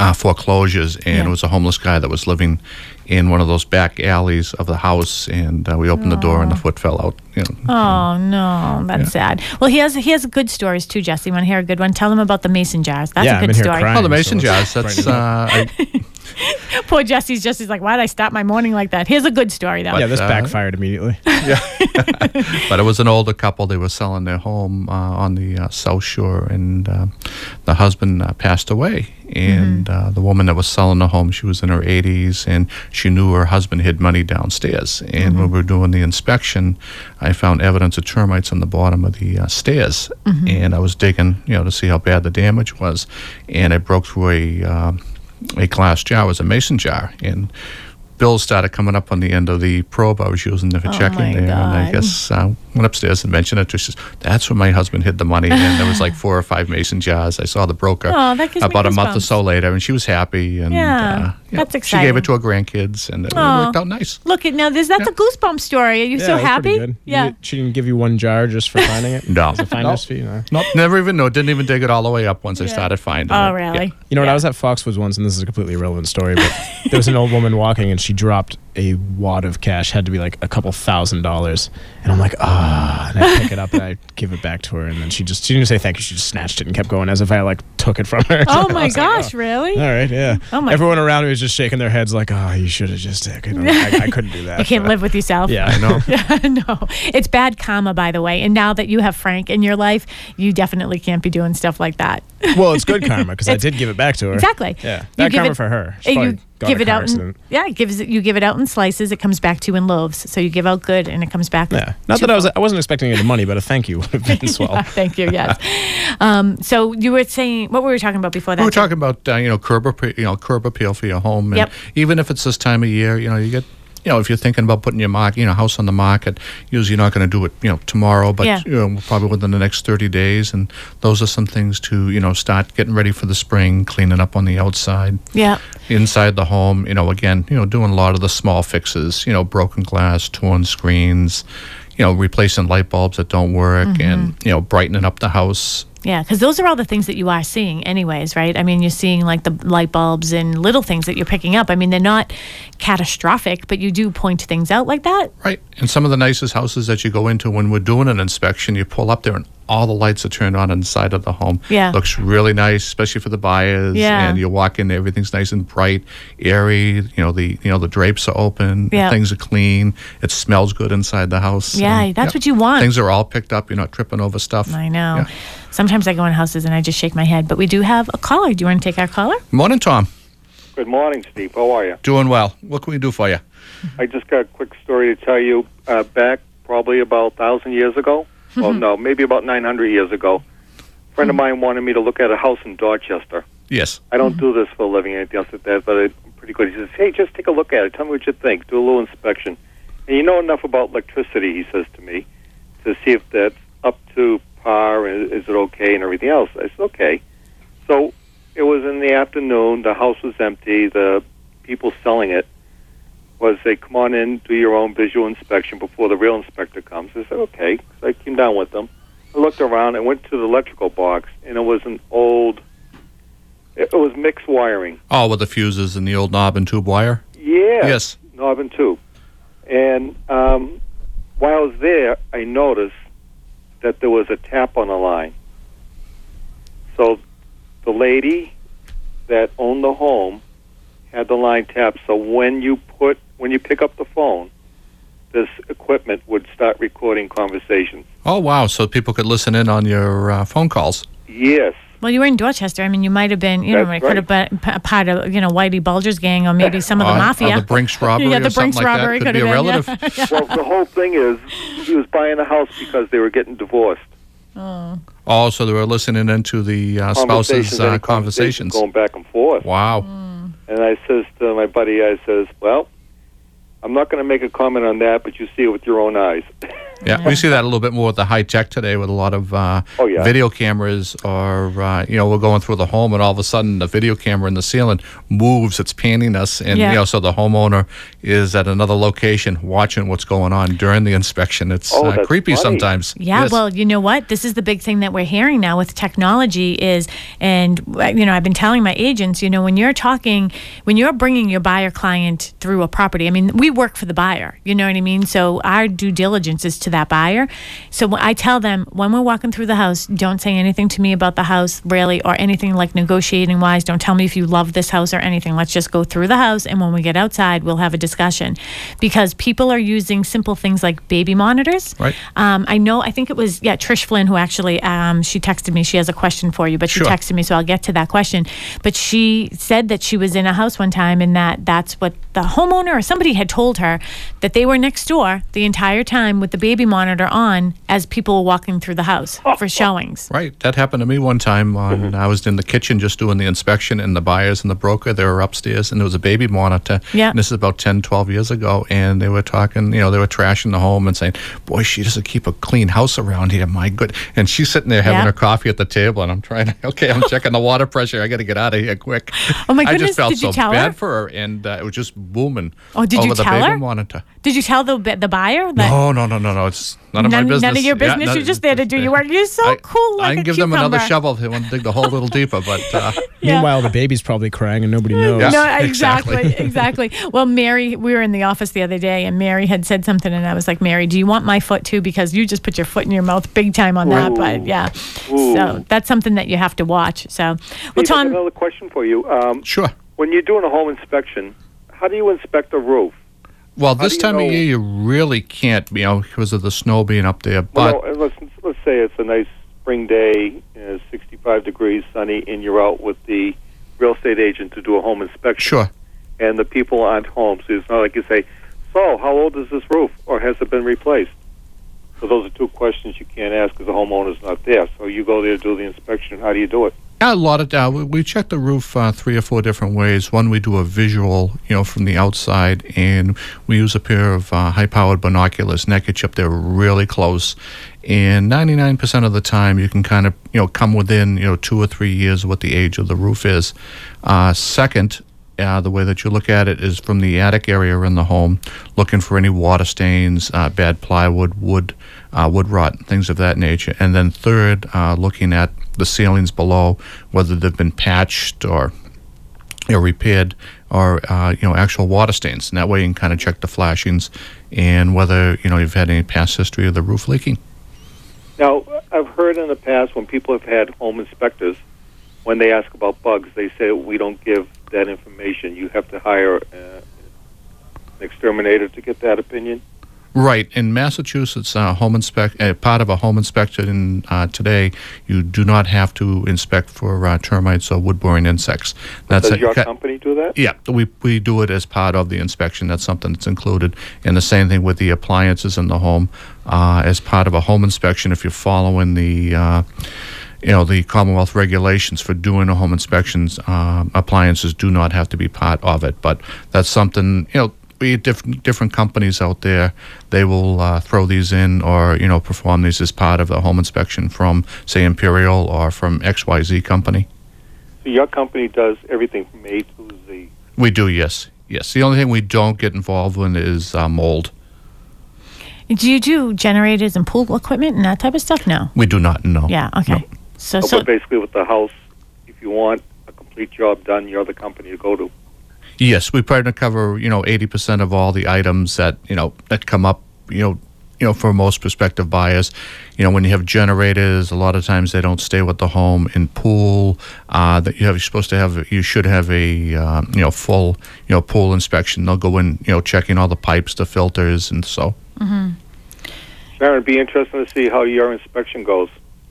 uh, foreclosures, and Yeah. it was a homeless guy that was living in one of those back alleys of the house, and uh, we opened the door and the foot fell out. You know, Oh no, that's sad. Well, he has he has good stories too, Jesse. Want to hear a good one? Tell him about the mason jars. That's Yeah, a I've good been story. crying. Oh, the mason so jars. That's uh, I, Poor Jesse's just he's like, why did I start my morning like that? Here's a good story though. yeah, this uh, backfired immediately. Yeah, but it was an older couple. They were selling their home uh, on the uh, South Shore, and uh, the husband uh, passed away. and uh, the woman that was selling the home, she was in her 80s, and she knew her husband hid money downstairs. And when we were doing the inspection, I found evidence of termites on the bottom of the uh, stairs, and I was digging, you know, to see how bad the damage was, and I broke through a uh, a glass jar, it was a mason jar, and bills started coming up on the end of the probe I was using for Oh, checking my there. And I God. guess uh, went upstairs and mentioned it. She says, That's where my husband hid the money. And there was like four or five mason jars. I saw the broker Oh, that gives me about a month or so later, and she was happy. And Yeah, uh, that's She gave it to her grandkids, and it Aw. worked out nice. Look at now. This that's a goosebump story. Are you Yeah, so it was pretty happy? good. You Yeah. did- she didn't give you one jar just for finding it? No. As a finder's fee? No. Nope, never even know. Didn't even dig it all the way up once I started finding oh, it. Oh, Yeah. really? You know what? Yeah. I was at Foxwoods once, and this is a completely irrelevant story, but there was an old woman walking, and she dropped a wad of cash, had to be like a couple thousand dollars, and I'm like, ah, and I pick it up and I give it back to her, and then she just she didn't say thank you, she just snatched it and kept going as if I like took it from her. Oh my was like, gosh! oh. Really? All right, yeah. Oh my- Everyone around me was just shaking their heads like, "Oh, you should have just taken it." I, I couldn't do that. You can't but- live with yourself. Yeah, I know. no, it's bad karma, by the way. And now that you have Frank in your life, you definitely can't be doing stuff like that. Well, it's good karma because I did give it back to her. Exactly. Yeah, You give karma it- for her. She you give it out. In, yeah, it gives you give it out in slices. It comes back to you in loaves. So you give out good, and it comes back. Yeah, not that I was I wasn't expecting any money, but a thank you would have been swell. Yeah, thank you. Yes. um, so you were saying what were we talking about before that? We were talking about uh, you know curb appeal, you know curb appeal for your home, and Yep. even if it's this time of year, you know you get. You know, if you're thinking about putting your market, you know, house on the market, usually you're not going to do it, you know, tomorrow, but Yeah. you know, probably within the next 30 days. And those are some things to, you know, start getting ready for the spring, cleaning up on the outside, Yeah. inside the home. You know, again, you know, doing a lot of the small fixes. You know, broken glass, torn screens. You know, replacing light bulbs that don't work, Mm-hmm. and you know, brightening up the house. Yeah, because those are all the things that you are seeing, anyways, right? I mean, you're seeing like the light bulbs and little things that you're picking up. I mean, they're not catastrophic, but you do point things out like that. Right. And some of the nicest houses that you go into when we're doing an inspection, you pull up there and all the lights are turned on inside of the home. Yeah. Looks really nice, especially for the buyers. Yeah. And you walk in, everything's nice and bright, airy. You know, the you know, the drapes are open, Yeah. things are clean, it smells good inside the house. Yeah, and, that's what you want. Things are all picked up, you're not tripping over stuff. I know. Yeah. Sometimes I go in houses and I just shake my head, but we do have a caller. Do you want to take our caller? Morning, Tom. Good morning, Steve. How are you? Doing well. What can we do for you? I just got a quick story to tell you. Uh, back probably about a thousand years ago. Well, mm-hmm. no, maybe about nine hundred years ago. A friend of mine wanted me to look at a house in Dorchester. Yes. I don't do mm-hmm. this for a living, or anything else like that, but I'm pretty good. He says, "Hey, just take a look at it. Tell me what you think. Do a little inspection." And you know enough about electricity, he says to me, to see if that's up to par and is it okay and everything else. I said, "Okay." So it was in the afternoon. The house was empty. The people selling it was they come on in, do your own visual inspection before the real inspector comes. I said, "Okay." So I came down with them. I looked around. I went to the electrical box, and it was an old. It it was mixed wiring. Oh, with the fuses and the old knob and tube wire? Yeah. Yes. Knob and tube. And um, while I was there, I noticed that there was a tap on the line. So the lady that owned the home had the line tapped. So when you put when you pick up the phone, this equipment would start recording conversations. Oh, wow. So people could listen in on your uh, phone calls. Yes. Well, you were in Dorchester. I mean, you might have been, you know, That's it could have been p- a part of, you know, Whitey Bulger's gang or maybe some of the Or- or mafia. the Brinks robbery yeah, the something Brinks like that. robbery Could could be have a been, relative. Yeah. well, the whole thing is he was buying a house because they were getting divorced. Oh, so they were listening into the uh, spouses' uh, any conversations. going back and forth. Wow. And I says to my buddy, I says, "Well, I'm not going to make a comment on that, but you see it with your own eyes." Yeah, we see that a little bit more with the high tech today, with a lot of uh, Oh, yeah. video cameras, or uh, you know, we're going through the home, and all of a sudden, the video camera in the ceiling moves. It's panning us, and Yeah. you know, so the homeowner is at another location watching what's going on during the inspection. It's Oh, uh, creepy funny. sometimes. Yeah, Yes. well, you know what? This is the big thing that we're hearing now with technology is, and uh, you know, I've been telling my agents, you know, when you're talking, when you're bringing your buyer client through a property, I mean, we work for the buyer, you know what I mean? So our due diligence is to that buyer. So I tell them when we're walking through the house, don't say anything to me about the house, really, or anything like negotiating wise. Don't tell me if you love this house or anything. Let's just go through the house, and when we get outside, we'll have a discussion, because people are using simple things like baby monitors. Right. Um, I know. I think it was yeah Trish Flynn who actually um, she texted me. She has a question for you, but she Sure. texted me, so I'll get to that question. But she said that she was in a house one time, and that that's what the homeowner or somebody had told her that they were next door the entire time with the baby monitor on as people were walking through the house for showings. Right. That happened to me one time. On, I was in the kitchen just doing the inspection, and the buyers and the broker, they were upstairs, and there was a baby monitor. Yeah. And this is about 10, 12 years ago, and they were talking, you know, they were trashing the home and saying, boy, she doesn't keep a clean house around here. My good. And she's sitting there having Yeah. her coffee at the table, and I'm trying to, okay, I'm checking the water pressure. I got to get out of here quick. Oh, my goodness. I just felt did you so tell bad her? for her, and uh, it was just booming Oh, did over you the tell baby her? monitor. Did you tell the the buyer that? No, no, no, no, no. It's none of my business. none of your Yeah, business. none- You're just there to do your work. You're so I- cool like I can a give them another shovel if they want to dig the hole a little deeper, but uh, Yeah. Meanwhile, the baby's probably crying and nobody knows. Yeah. No, exactly. exactly, exactly. Well, Mary, we were in the office the other day, and Mary had said something, and I was like, Mary, do you want my foot too? Because you just put your foot in your mouth big time on that. But yeah, Ooh. so that's something that you have to watch. So, well, Steve, I have Tom, another question for you. Um, sure. when you're doing a home inspection, how do you inspect a roof? Well, this time know- of year, you really can't, you know, because of the snow being up there. But well, let's let's say it's a nice spring day, uh, 65 degrees, sunny, and you're out with the real estate agent to do a home inspection. sure, And the people aren't home, so it's not like you say, "So, how old is this roof, or has it been replaced?" So those are two questions you can't ask because the homeowner's not there. So you go there to do the inspection. How do you do it? A lot of uh, we, we check the roof uh, three or four different ways. One, we do a visual, you know, from the outside, and we use a pair of uh, high-powered binoculars, naked up there really close. And 99% of the time, you can kind of, you know, come within, you know, two or three years of what the age of the roof is. Uh, second, uh, the way that you look at it is from the attic area in the home, looking for any water stains, uh, bad plywood, wood, uh, wood rot, things of that nature. And then third, uh, looking at the ceilings below, whether they've been patched or you know, repaired or uh, you know actual water stains. And that way you can kind of check the flashings and whether you know you've had any past history of the roof leaking. Now, I've heard in the past when people have had home inspectors, when they ask about bugs, they say we don't give that information. You have to hire uh, an exterminator to get that opinion. Right in Massachusetts, uh, home inspect uh, part of a home inspection uh, today, you do not have to inspect for uh, termites or wood-boring insects. That's Does a- your ca- company do that? Yeah, we, we do it as part of the inspection. That's something that's included. And the same thing with the appliances in the home. Uh, as part of a home inspection, if you're following the, uh, you know, the Commonwealth regulations for doing a home inspections, um, appliances do not have to be part of it. But that's something, you know, we different different companies out there. They will uh, throw these in, or you know, perform these as part of the home inspection from, say, Imperial or from X Y Z company. So your company does everything from A to Z. We do, yes. Yes. The only thing we don't get involved in is uh, mold. do you do generators and pool equipment and that type of stuff? No. We do not know. Yeah. Okay. No. So, So, so basically, with the house, if you want a complete job done, you're the company to go to. Yes, we try to cover you know eighty percent of all the items that you know that come up. You know, you know for most prospective buyers. You know, when you have generators, a lot of times they don't stay with the home. In pool, uh, that you have, you're supposed to have, you should have a uh, you know full you know pool inspection. They'll go in, you know, checking all the pipes, the filters, and so. Hmm. Sharon, it'd be interesting to see how your inspection goes.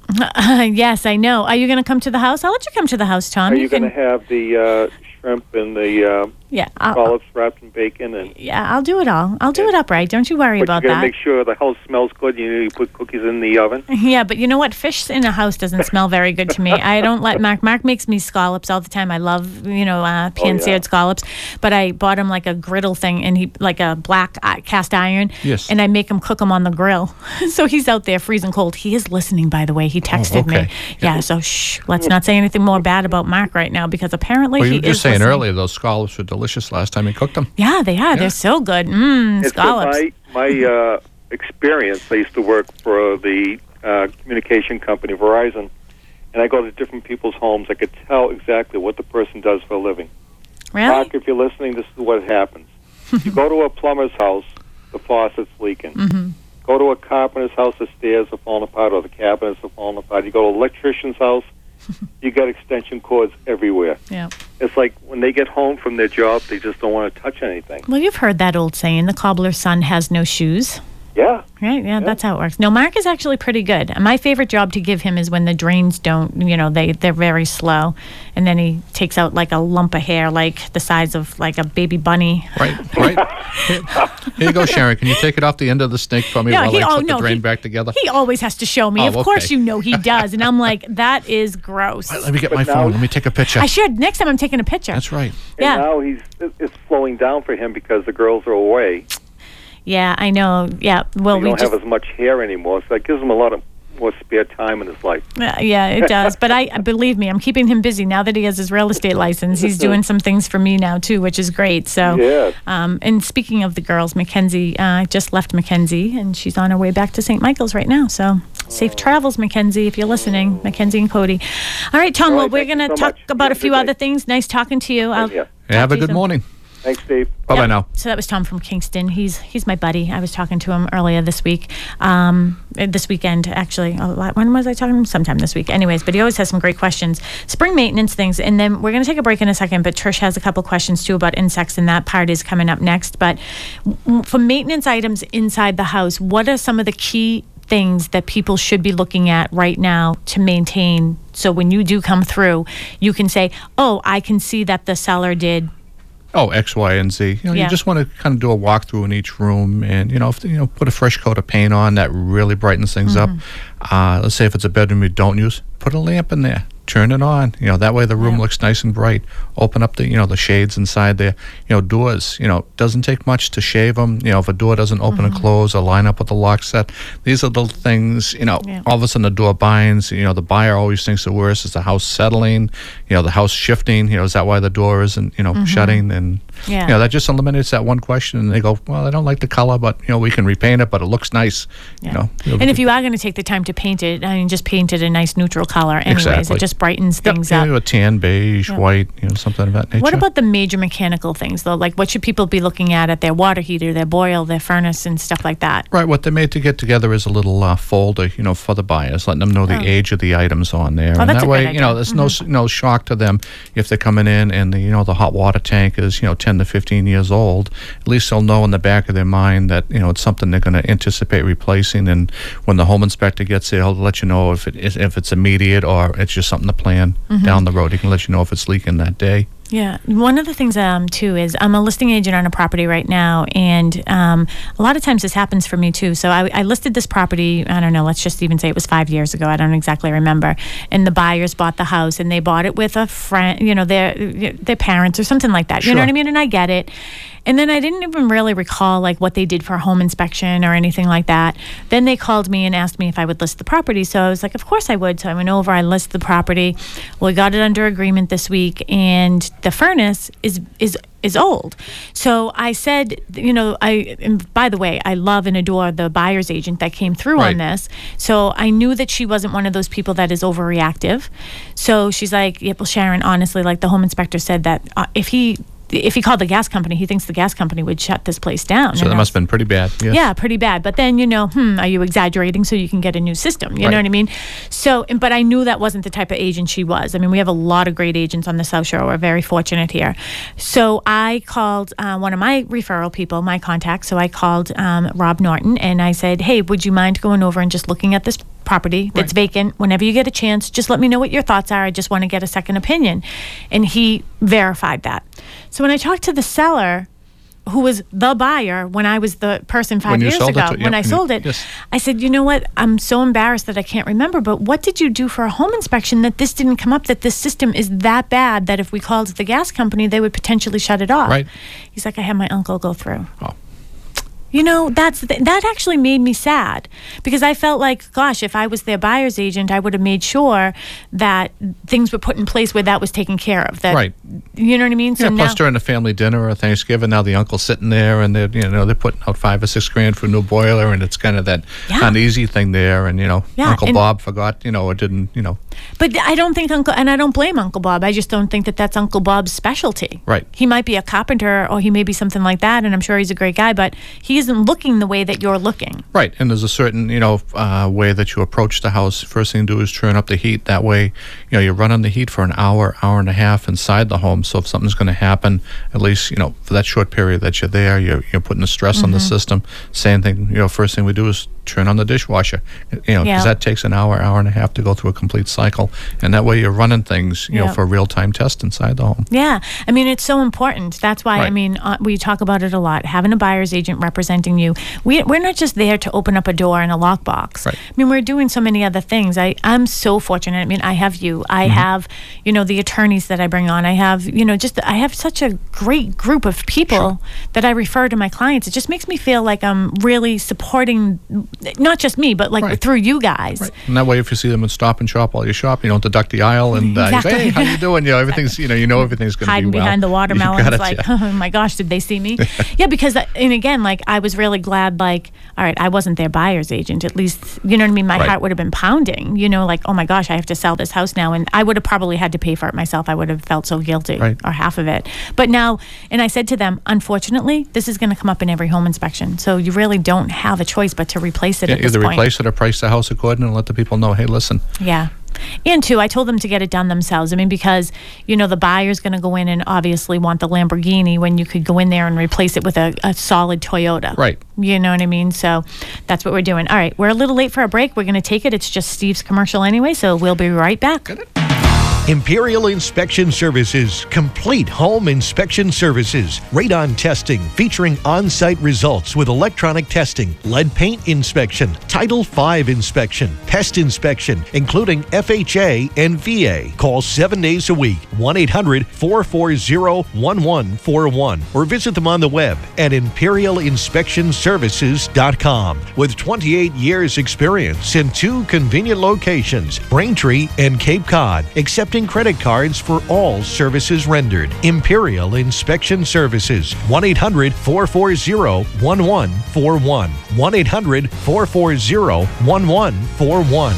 yes, I know. Are you going to come to the house? I'll let you come to the house, Tom. Are you going to can- have the uh, shrimp and the uh, yeah. I'll, scallops wrapped in bacon and? yeah, I'll do it all. I'll do it upright. Don't you worry But about you got to that. make sure the house smells good. You know, you put cookies in the oven. Yeah, but you know what? Fish in a house doesn't smell very good to me. I don't let Mark. Mark makes me scallops all the time. I love, you know, uh, pan-seared scallops. But I bought him like a griddle thing, and he like a black uh, cast iron. Yes. And I make him cook them on the grill. so he's out there freezing cold. He is listening, by the way. He texted okay. me. Yeah. So shh. Let's not say anything more bad about Mark right now because apparently Well, you he were just is saying earlier those scallops were delicious last time you cooked them. Yeah, they are. They're so good. Mmm, It's scallops. been my my uh, experience. I used to work for the uh, communication company Verizon, and I go to different people's homes. I could tell exactly what the person does for a living. really? Mark, if you're listening, this is what happens. you go to a plumber's house, the faucet's leaking. Mm-hmm. Go to a carpenter's house, the stairs are falling apart, or the cabinets are falling apart. You go to an electrician's house, you got extension cords everywhere. Yeah. It's like when they get home from their job, they just don't want to touch anything. Well, you've heard that old saying: the cobbler's son has no shoes. Yeah. Right? Yeah, that's how it works. No, Mark is actually pretty good. My favorite job to give him is when the drains don't, you know, they they're very slow, and then he takes out like a lump of hair, like the size of like a baby bunny. Right, right. Here, here you go, Sharon. Can you take it off the end of the snake for me Yeah, while he- I oh, put no, the drain he- back together? He always has to show me. Oh, of course, you know he does, and I'm like, that is gross. Let me get my phone. Let me take a picture. I should next time I'm taking a picture. That's right. Yeah. And now he's it's slowing down for him because the girls are away. Yeah, I know. Yeah. Well, we don't just have as much hair anymore, so that gives him a lot of more spare time in his life. Uh, yeah, it does. But I believe me, I'm keeping him busy now that he has his real estate license. He's doing some things for me now too, which is great. So, Yes. um, and speaking of the girls, Mackenzie uh, just left Mackenzie, and she's on her way back to St. Michael's right now. So, safe travels, Mackenzie, if you're listening, Mackenzie and Cody. All right, Tom. All well, we're going to so talk much. about You a few other things. Nice talking to you. I'll Yeah. Have a good soon. morning. Thanks, Steve. Bye bye Yep. now. So that was Tom from Kingston. He's he's my buddy. I was talking to him earlier this week, um, uh, this weekend actually. A lot- When was I talking to him? Sometime this week. Anyways, but he always has some great questions. Spring maintenance things, and then we're going to take a break in a second. But Trish has a couple questions too about insects, and that part is coming up next. But for maintenance items inside the house, what are some of the key things that people should be looking at right now to maintain so when you do come through you can say oh i can see that the seller did Oh, X, Y, and Z. You know, Yeah. you just want to kind of do a walkthrough in each room, and you know, if, you know, put a fresh coat of paint on that really brightens things Mm-hmm. up. Uh, let's say if it's a bedroom you don't use, put a lamp in there. Turn it on. You know, that way the room Yeah. looks nice and bright. Open up the you know the shades inside there. You know, doors. You know, doesn't take much to shave them. You know, if a door doesn't open Mm-hmm. and close or line up with the lock set, these are the things. You know, Yeah. all of a sudden the door binds. You know, the buyer always thinks the worst is the house settling. You know, the house shifting. You know, is that why the door isn't you know shutting and Mm-hmm. Yeah. you know, that just eliminates that one question. And they go, well, I don't like the color, but you know, we can repaint it, but it looks nice. You know, And if you are going to take the time to paint it, I mean, just paint it a nice neutral color. Anyways, Exactly. it just brightens Yep, things you up. a tan, beige, white, you know, something of that nature. What about the major mechanical things, though? Like, what should people be looking at at their water heater, their boil, their furnace, and stuff like that? Right, what they made to get together is a little uh, folder, you know, for the buyers, letting them know the Oh. age of the items on there, and that's that way, you know, there's no s no shock to them if they're coming in and the you know the hot water tank is you know 10 to 15 years old. At least they'll know in the back of their mind that you know it's something they're going to anticipate replacing, and when the home inspector gets there, he'll let you know if it if it's immediate or it's just something to plan Mm-hmm. down the road. He can let you know if it's leaking that day. Yeah. One of the things, um, too, is I'm a listing agent on a property right now. And um, a lot of times this happens for me, too. So I, I listed this property, I don't know, let's just even say it was five years ago. I don't exactly remember. And the buyers bought the house and they bought it with a friend, you know, their, their parents or something like that. You know what I mean? And I get it. And then I didn't even really recall like what they did for a home inspection or anything like that. Then they called me and asked me if I would list the property. So I was like, of course I would. So I went over, I listed the property. Well, we got it under agreement this week, and the furnace is is is old. So I said, you know, I and by the way, I love and adore the buyer's agent that came through on this. So I knew that she wasn't one of those people that is overreactive. So she's like, "Yeah, well, Sharon, honestly, like the home inspector said that uh, if he if he called the gas company, he thinks the gas company would shut this place down." So that must have been pretty bad. Yes. yeah, pretty bad. But then, you know, hmm, are you exaggerating so you can get a new system? You know what I mean? So, but I knew that wasn't the type of agent she was. I mean, we have a lot of great agents on the South Shore. We're very fortunate here. So I called uh, one of my referral people, my contact. So I called um, Rob Norton and I said, hey, would you mind going over and just looking at this property that's vacant whenever you get a chance just let me know what your thoughts are i just want to get a second opinion and he verified that so when i talked to the seller who was the buyer when I was the person five years it ago to- when I sold it. yes. I said, you know what? I'm so embarrassed that I can't remember, but what did you do for a home inspection that this didn't come up, that this system is that bad that if we called the gas company, they would potentially shut it off? Right. He's like, I had my uncle go through. Oh. You know, that's the, that actually made me sad because I felt like, gosh, if I was their buyer's agent, I would have made sure that things were put in place where that was taken care of. That, Right. You know what I mean? So Yeah, plus now, during a family dinner or Thanksgiving, now the uncle's sitting there and they're you know they're putting out five or six grand for a new boiler, and it's kind of that Yeah. uneasy thing there. And you know, Yeah, Uncle Bob forgot, you know, or didn't, you know, But I don't think Uncle, and I don't blame Uncle Bob. I just don't think that that's Uncle Bob's specialty. Right. He might be a carpenter or he may be something like that, and I'm sure he's a great guy, but he is isn't looking the way that you're looking. Right, and there's a certain you know uh, way that you approach the house. First thing to do is turn up the heat. That way, you know you're running the heat for an hour, hour and a half inside the home. So if something's going to happen, at least you know for that short period that you're there, you're you're putting the stress on the system. Same thing, you know, first thing we do is turn on the dishwasher. You know, because Yeah. that takes an hour, hour and a half to go through a complete cycle, and that way you're running things you know Yeah. for real time test inside the home. Yeah, I mean it's so important. That's why I mean uh, we talk about it a lot. Having a buyer's agent representing you, we we're not just there to open up a door and a lockbox. Right. I mean we're doing so many other things. I I'm so fortunate. I mean I have you. I Mm-hmm. have you know the attorneys that I bring on. I have you know just I have such a great group of people that I refer to my clients. It just makes me feel like I'm really supporting not just me but like Right. through you guys. Right. And that way, if you see them at Stop and Shop while you shop, you don't deduct the aisle and uh, you say, Exactly. hey, how you doing? You know, everything's you know, you know everything's going to be hiding well. behind the You watermelons like yeah. oh my gosh did they see me yeah because that, and again like i was really glad like all right i wasn't their buyer's agent at least you know what i mean my Right. heart would have been pounding you know like oh my gosh i have to sell this house now and i would have probably had to pay for it myself i would have felt so guilty Right. or half of it but now and i said to them unfortunately this is going to come up in every home inspection so you really don't have a choice but to replace it Yeah, either point replace it or price the house according and let the people know, hey, listen, yeah. And two, I told them to get it done themselves. I mean, because, you know, the buyer's going to go in and obviously want the Lamborghini when you could go in there and replace it with a, a solid Toyota. Right. You know what I mean? So that's what we're doing. All right. We're a little late for a break. We're going to take it. It's just Steve's commercial anyway. So we'll be right back. Imperial Inspection Services, complete home inspection services, radon testing featuring on site results with electronic testing, lead paint inspection, Title V inspection, pest inspection, including FHA and VA. Call seven days a week, 1 800 440 1141, or visit them on the web at imperialinspectionservices.com. With 28 years' experience in two convenient locations, Braintree and Cape Cod, accepting credit cards for all services rendered. Imperial Inspection Services, 1 800 440 1141. 1 800 440 1141.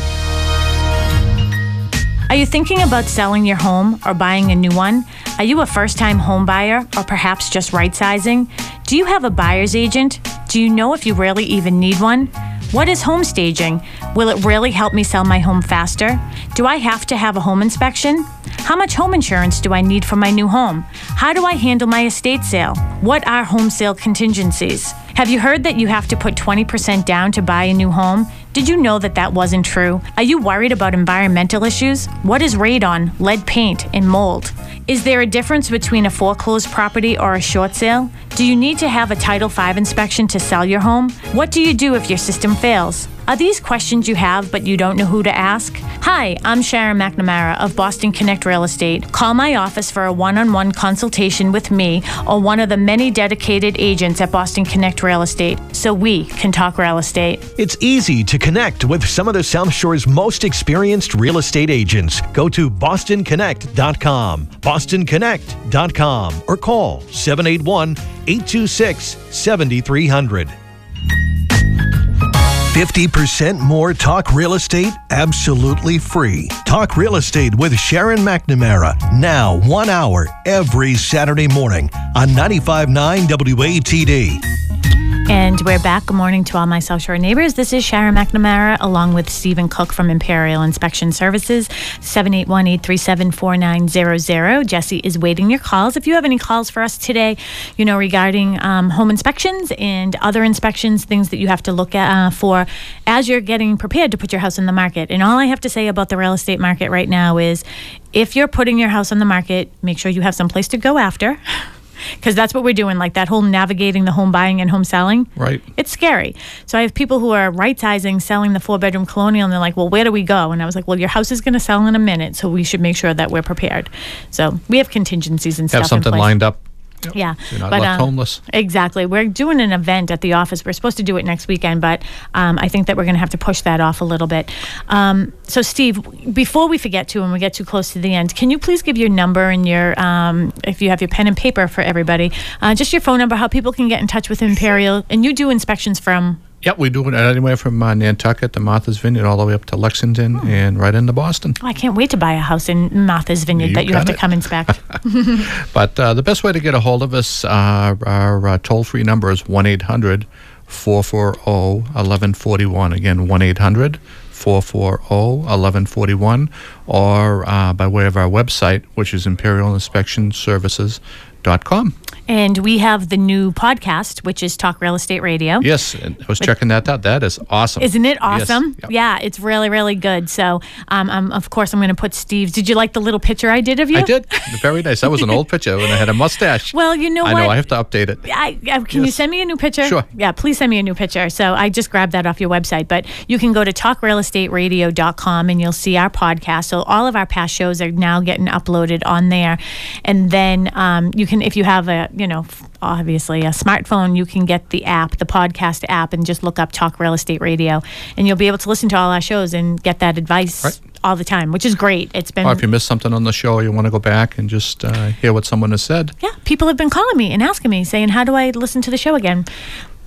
Are you thinking about selling your home or buying a new one? Are you a first time home buyer or perhaps just right sizing? Do you have a buyer's agent? Do you know if you really even need one? What is home staging? Will it really help me sell my home faster? Do I have to have a home inspection? How much home insurance do I need for my new home? How do I handle my estate sale? What are home sale contingencies? Have you heard that you have to put 20% down to buy a new home? Did you know that that wasn't true? Are you worried about environmental issues? What is radon, lead paint, and mold? Is there a difference between a foreclosed property or a short sale? Do you need to have a Title V inspection to sell your home? What do you do if your system fails? Are these questions you have but you don't know who to ask? Hi, I'm Sharon McNamara of Boston Connect Real Estate. Call my office for a one on one consultation with me or one of the many dedicated agents at Boston Connect Real Estate so we can talk real estate. It's easy to connect with some of the South Shore's most experienced real estate agents. Go to bostonconnect.com, bostonconnect.com, or call 781 826 7300. 50% more Talk Real Estate absolutely free. Talk Real Estate with Sharon McNamara. Now, one hour every Saturday morning on 95.9 WATD. And we're back. Good morning to all my South Shore neighbors. This is Sharon McNamara along with Stephen Cook from Imperial Inspection Services, 781 837 4900. Jesse is waiting your calls. If you have any calls for us today, you know, regarding um, home inspections and other inspections, things that you have to look at uh, for as you're getting prepared to put your house in the market. And all I have to say about the real estate market right now is if you're putting your house on the market, make sure you have some place to go after. Because that's what we're doing, like that whole navigating the home buying and home selling. Right. It's scary. So I have people who are right sizing, selling the four bedroom colonial, and they're like, well, where do we go? And I was like, well, your house is going to sell in a minute, so we should make sure that we're prepared. So we have contingencies and have stuff. in something lined up. Yeah. You're not left um, homeless. Exactly. We're doing an event at the office. We're supposed to do it next weekend, but um, I think that we're going to have to push that off a little bit. Um, so, Steve, before we forget to, and we get too close to the end, can you please give your number and your, um, if you have your pen and paper for everybody, uh, just your phone number, how people can get in touch with Imperial, and you do inspections from. Yep, we do it anywhere from uh, Nantucket to Martha's Vineyard all the way up to Lexington and right into Boston. Oh, I can't wait to buy a house in Martha's Vineyard You that you have got to come inspect. But uh, the best way to get a hold of us, uh, our uh, toll free number is 1 800 440 1141. Again, 1 800 440 1141, or uh, by way of our website, which is imperialinspectionservices.com. And we have the new podcast, which is Talk Real Estate Radio. Yes, I was checking that out. That is awesome. Isn't it Yes, awesome? yep. Yeah, it's really, really good. So, um, um, of course, I'm going to put Steve's. Did you like the little picture I did of you? I did. Very nice. That was an old picture when I had a mustache. Well, you know I what? know. I have to update it. I, I, can you send me a new picture? Sure. Yeah, please send me a new picture. So I just grabbed that off your website, but you can go to talkrealestateradio.com and you'll see our podcast. So all of our past shows are now getting uploaded on there. And then um, you can, if you have a, you know, obviously a smartphone, you can get the app, the podcast app, and just look up Talk Real Estate Radio. And you'll be able to listen to all our shows and get that advice Right. all the time, which is great. It's been Or if you missed something on the show, you want to go back and just uh, hear what someone has said. Yeah, people have been calling me and asking me, saying, How do I listen to the show again?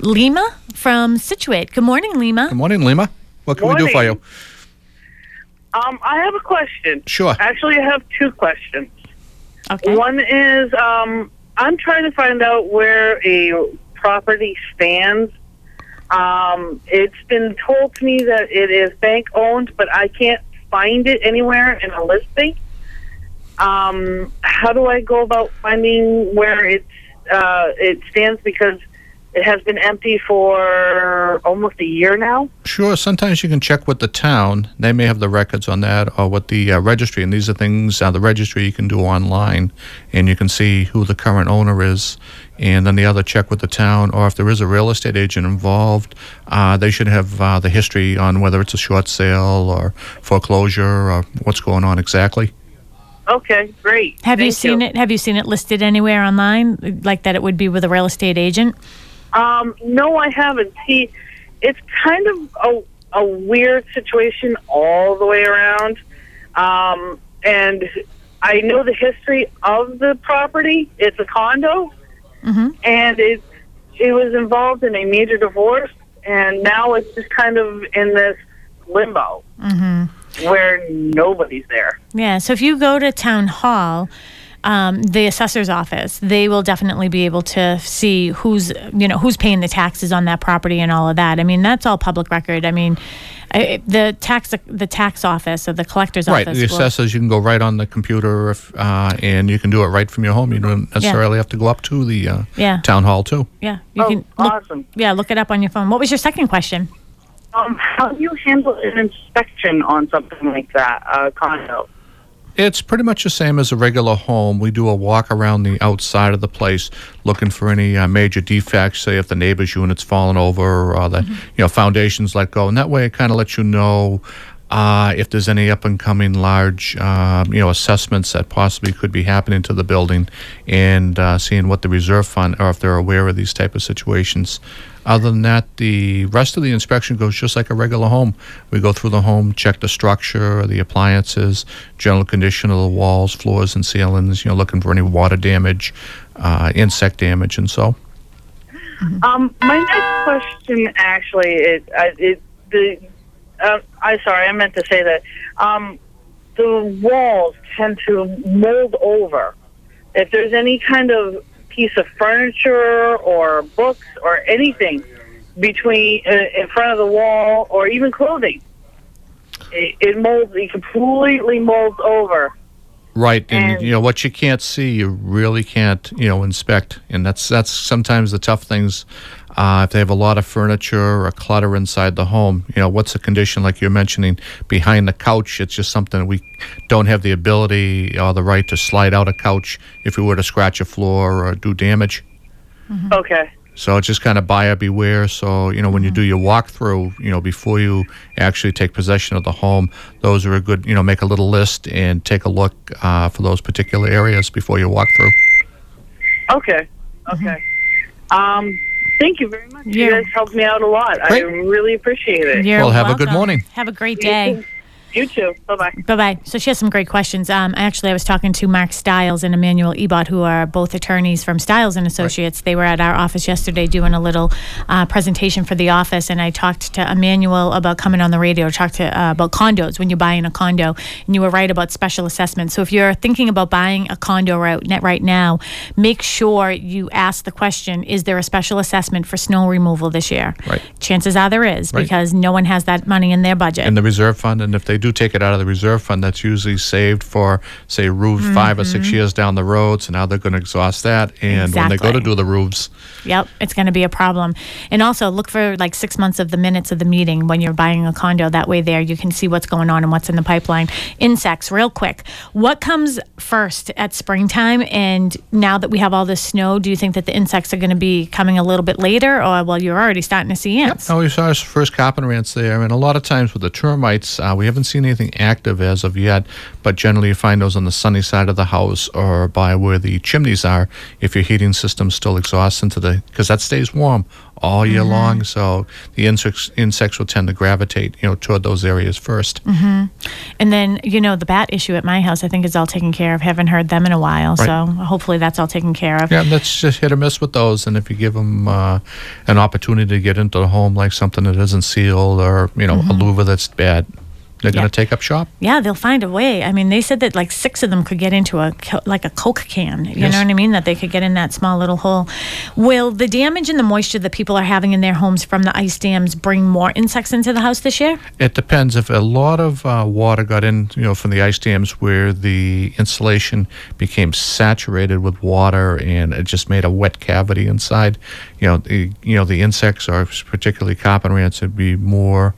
Lima from Scituate. Good morning, Lima. Good morning, Lima. What can we do for you? Um, I have a question. Sure. Actually, I have two questions. Okay. One is um, I'm trying to find out where a property stands. Um, it's been told to me that it is bank owned, but I can't find it anywhere in a listing. Um, how do I go about finding where it's uh, it stands? Because it has been empty for almost a year now. Sure. Sometimes you can check with the town. They may have the records on that, or with the uh, registry. And these are things uh, the registry you can do online, and you can see who the current owner is. And then the other check with the town, or if there is a real estate agent involved, uh, they should have uh, the history on whether it's a short sale or foreclosure or what's going on exactly. Okay, great. Have you Thank seen it? Have you seen it listed anywhere online, like that it would be with a real estate agent? Um, no, I haven't. See, it's kind of a, a weird situation all the way around. Um, and I know the history of the property. It's a condo, and it it was involved in a major divorce, and now it's just kind of in this limbo mhm where nobody's there. Yeah. So if you go to town hall, um, the assessor's office, they will definitely be able to see who's you know who's paying the taxes on that property and all of that. I mean, that's all public record. I mean, I, the tax the tax office or the collector's Right. office. The will- assessors, you can go right on the computer, if, uh, and you can do it right from your home. You don't necessarily have to go up to the uh, Yeah. town hall too. yeah. You Oh, can look, awesome. Yeah, look it up on your phone. What was your second question? Um, how do you handle an inspection on something like that, a condo? It's pretty much the same as a regular home. We do a walk around the outside of the place, looking for any uh, major defects. Say if the neighbor's unit's fallen over or the you know foundations let go, and that way it kind of lets you know uh, if there's any up and coming large um, you know assessments that possibly could be happening to the building, and uh, seeing what the reserve fund or if they're aware of these type of situations. Other than that, the rest of the inspection goes just like a regular home. We go through the home, check the structure, the appliances, general condition of the walls, floors, and ceilings. You know, looking for any water damage, uh, insect damage, and so. Um, my next question actually is uh, it the uh, I sorry I meant to say that um, the walls tend to mold over. If there's any kind of piece of furniture or books or anything between uh, in front of the wall or even clothing, it, it molds. It completely molds over. Right, and, And- you know what you can't see, you really can't, you know, inspect, and that's that's sometimes the tough things. Uh, if they have a lot of furniture or clutter inside the home, you know, what's the condition? Like you're mentioning, behind the couch, it's just something we don't have the ability or the right to slide out a couch if we were to scratch a floor or do damage. Okay. So it's just kind of buyer beware. So, you know, when you do your walkthrough, you know, before you actually take possession of the home, those are a good, you know, make a little list and take a look uh, for those particular areas before you walk through. Okay. Okay. Um, thank you very much. You You're- guys helped me out a lot. I really appreciate it. You're Well, have a good morning. Have a great day. You too. Bye bye. Bye bye. So she has some great questions. Um, actually, I was talking to Mark Stiles and Emmanuel Ebot, who are both attorneys from Stiles and Associates. They were at our office yesterday doing a little uh, presentation for the office, and I talked to Emmanuel about coming on the radio. Talked to uh, about condos when you're buying a condo, and you were right about special assessment. So if you're thinking about buying a condo right right now, make sure you ask the question: Is there a special assessment for snow removal this year? Right. Chances are there is Right. because no one has that money in their budget. in the reserve fund, and if they do take it out of the reserve fund, that's usually saved for, say, roof five or six years down the road. So now they're going to exhaust that, and when they go to do the roofs, Yep, it's going to be a problem. And also look for like six months of the minutes of the meeting when you're buying a condo. That way, there you can see what's going on and what's in the pipeline. Insects, real quick. What comes first at springtime? And now that we have all this snow, do you think that the insects are going to be coming a little bit later, or well, you're already starting to see ants? Oh, we saw our first carpenter ants there, and a lot of times with the termites, uh, we haven't seen anything active as of yet. But generally, you find those on the sunny side of the house or by where the chimneys are. If your heating system's still exhausts into the, because that stays warm all year mm-hmm. long, so the insects insects will tend to gravitate, you know, toward those areas 1st mm-hmm. And then, you know, the bat issue at my house, I think is all taken care of. Haven't heard them in a while, Right. so hopefully that's all taken care of. Yeah, that's just hit or miss with those. And if you give them uh, an opportunity to get into the home, like something that isn't sealed or you know a mm-hmm. louver that's bad, they're Yeah. going to take up shop. Yeah, they'll find a way. I mean, they said that like six of them could get into a like a Coke can. You Yes. know what I mean? That they could get in that small little hole. Will the damage and the moisture that people are having in their homes from the ice dams bring more insects into the house this year? It depends. If a lot of uh, water got in, you know, from the ice dams where the insulation became saturated with water and it just made a wet cavity inside, you know, the, you know, the insects are particularly carpenter ants would be more,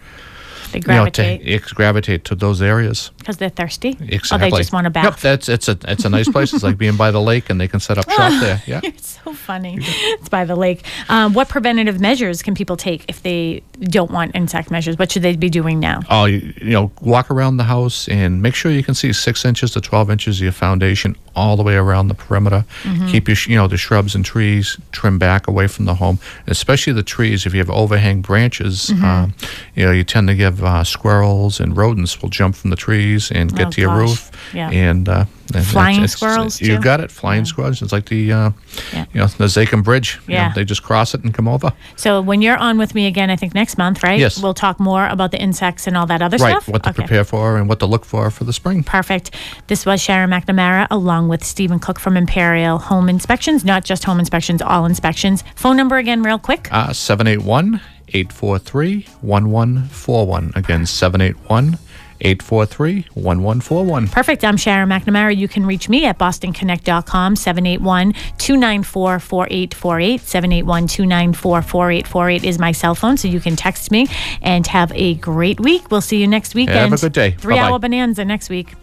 They you know, gravitate to gravitate to those areas. because they're thirsty. Exactly. Or they just want to bath. Yep, that's it's a it's a nice place. It's like being by the lake, and they can set up shop there. Yeah. It's so funny. It's by the lake. Um, what preventative measures can people take if they don't want insect measures? What should they be doing now? Oh, you, you know, walk around the house and make sure you can see six inches to twelve inches of your foundation all the way around the perimeter. Mm-hmm. Keep your, you know, the shrubs and trees trim back away from the home, especially the trees. If you have overhang branches, Mm-hmm. um, you know, you tend to give uh, squirrels and rodents will jump from the trees and get Oh, to your gosh. roof. Yeah. And uh, and Flying it's- it's- squirrels, You too? got it. Flying squirrels. It's like the, uh, Yeah. you know, the Zakim Bridge. You know, Yeah. they just cross it and come over. So when you're on with me again, I think next month, right? Yes. We'll talk more about the insects and all that other Right. stuff. What to Okay. prepare for and what to look for for the spring. Perfect. This was Sharon McNamara along with Stephen Cook from Imperial Home Inspections, not just home inspections, all inspections. Phone number again, real quick. Uh, 781 843 1141. Again, 781 843 1141. Perfect. I'm Sharon McNamara. You can reach me at bostonconnect.com, 781 294 4848. 781 294 4848 is my cell phone, so you can text me and have a great week. We'll see you next weekend. good day. Three Bye-bye. hour bonanza next week.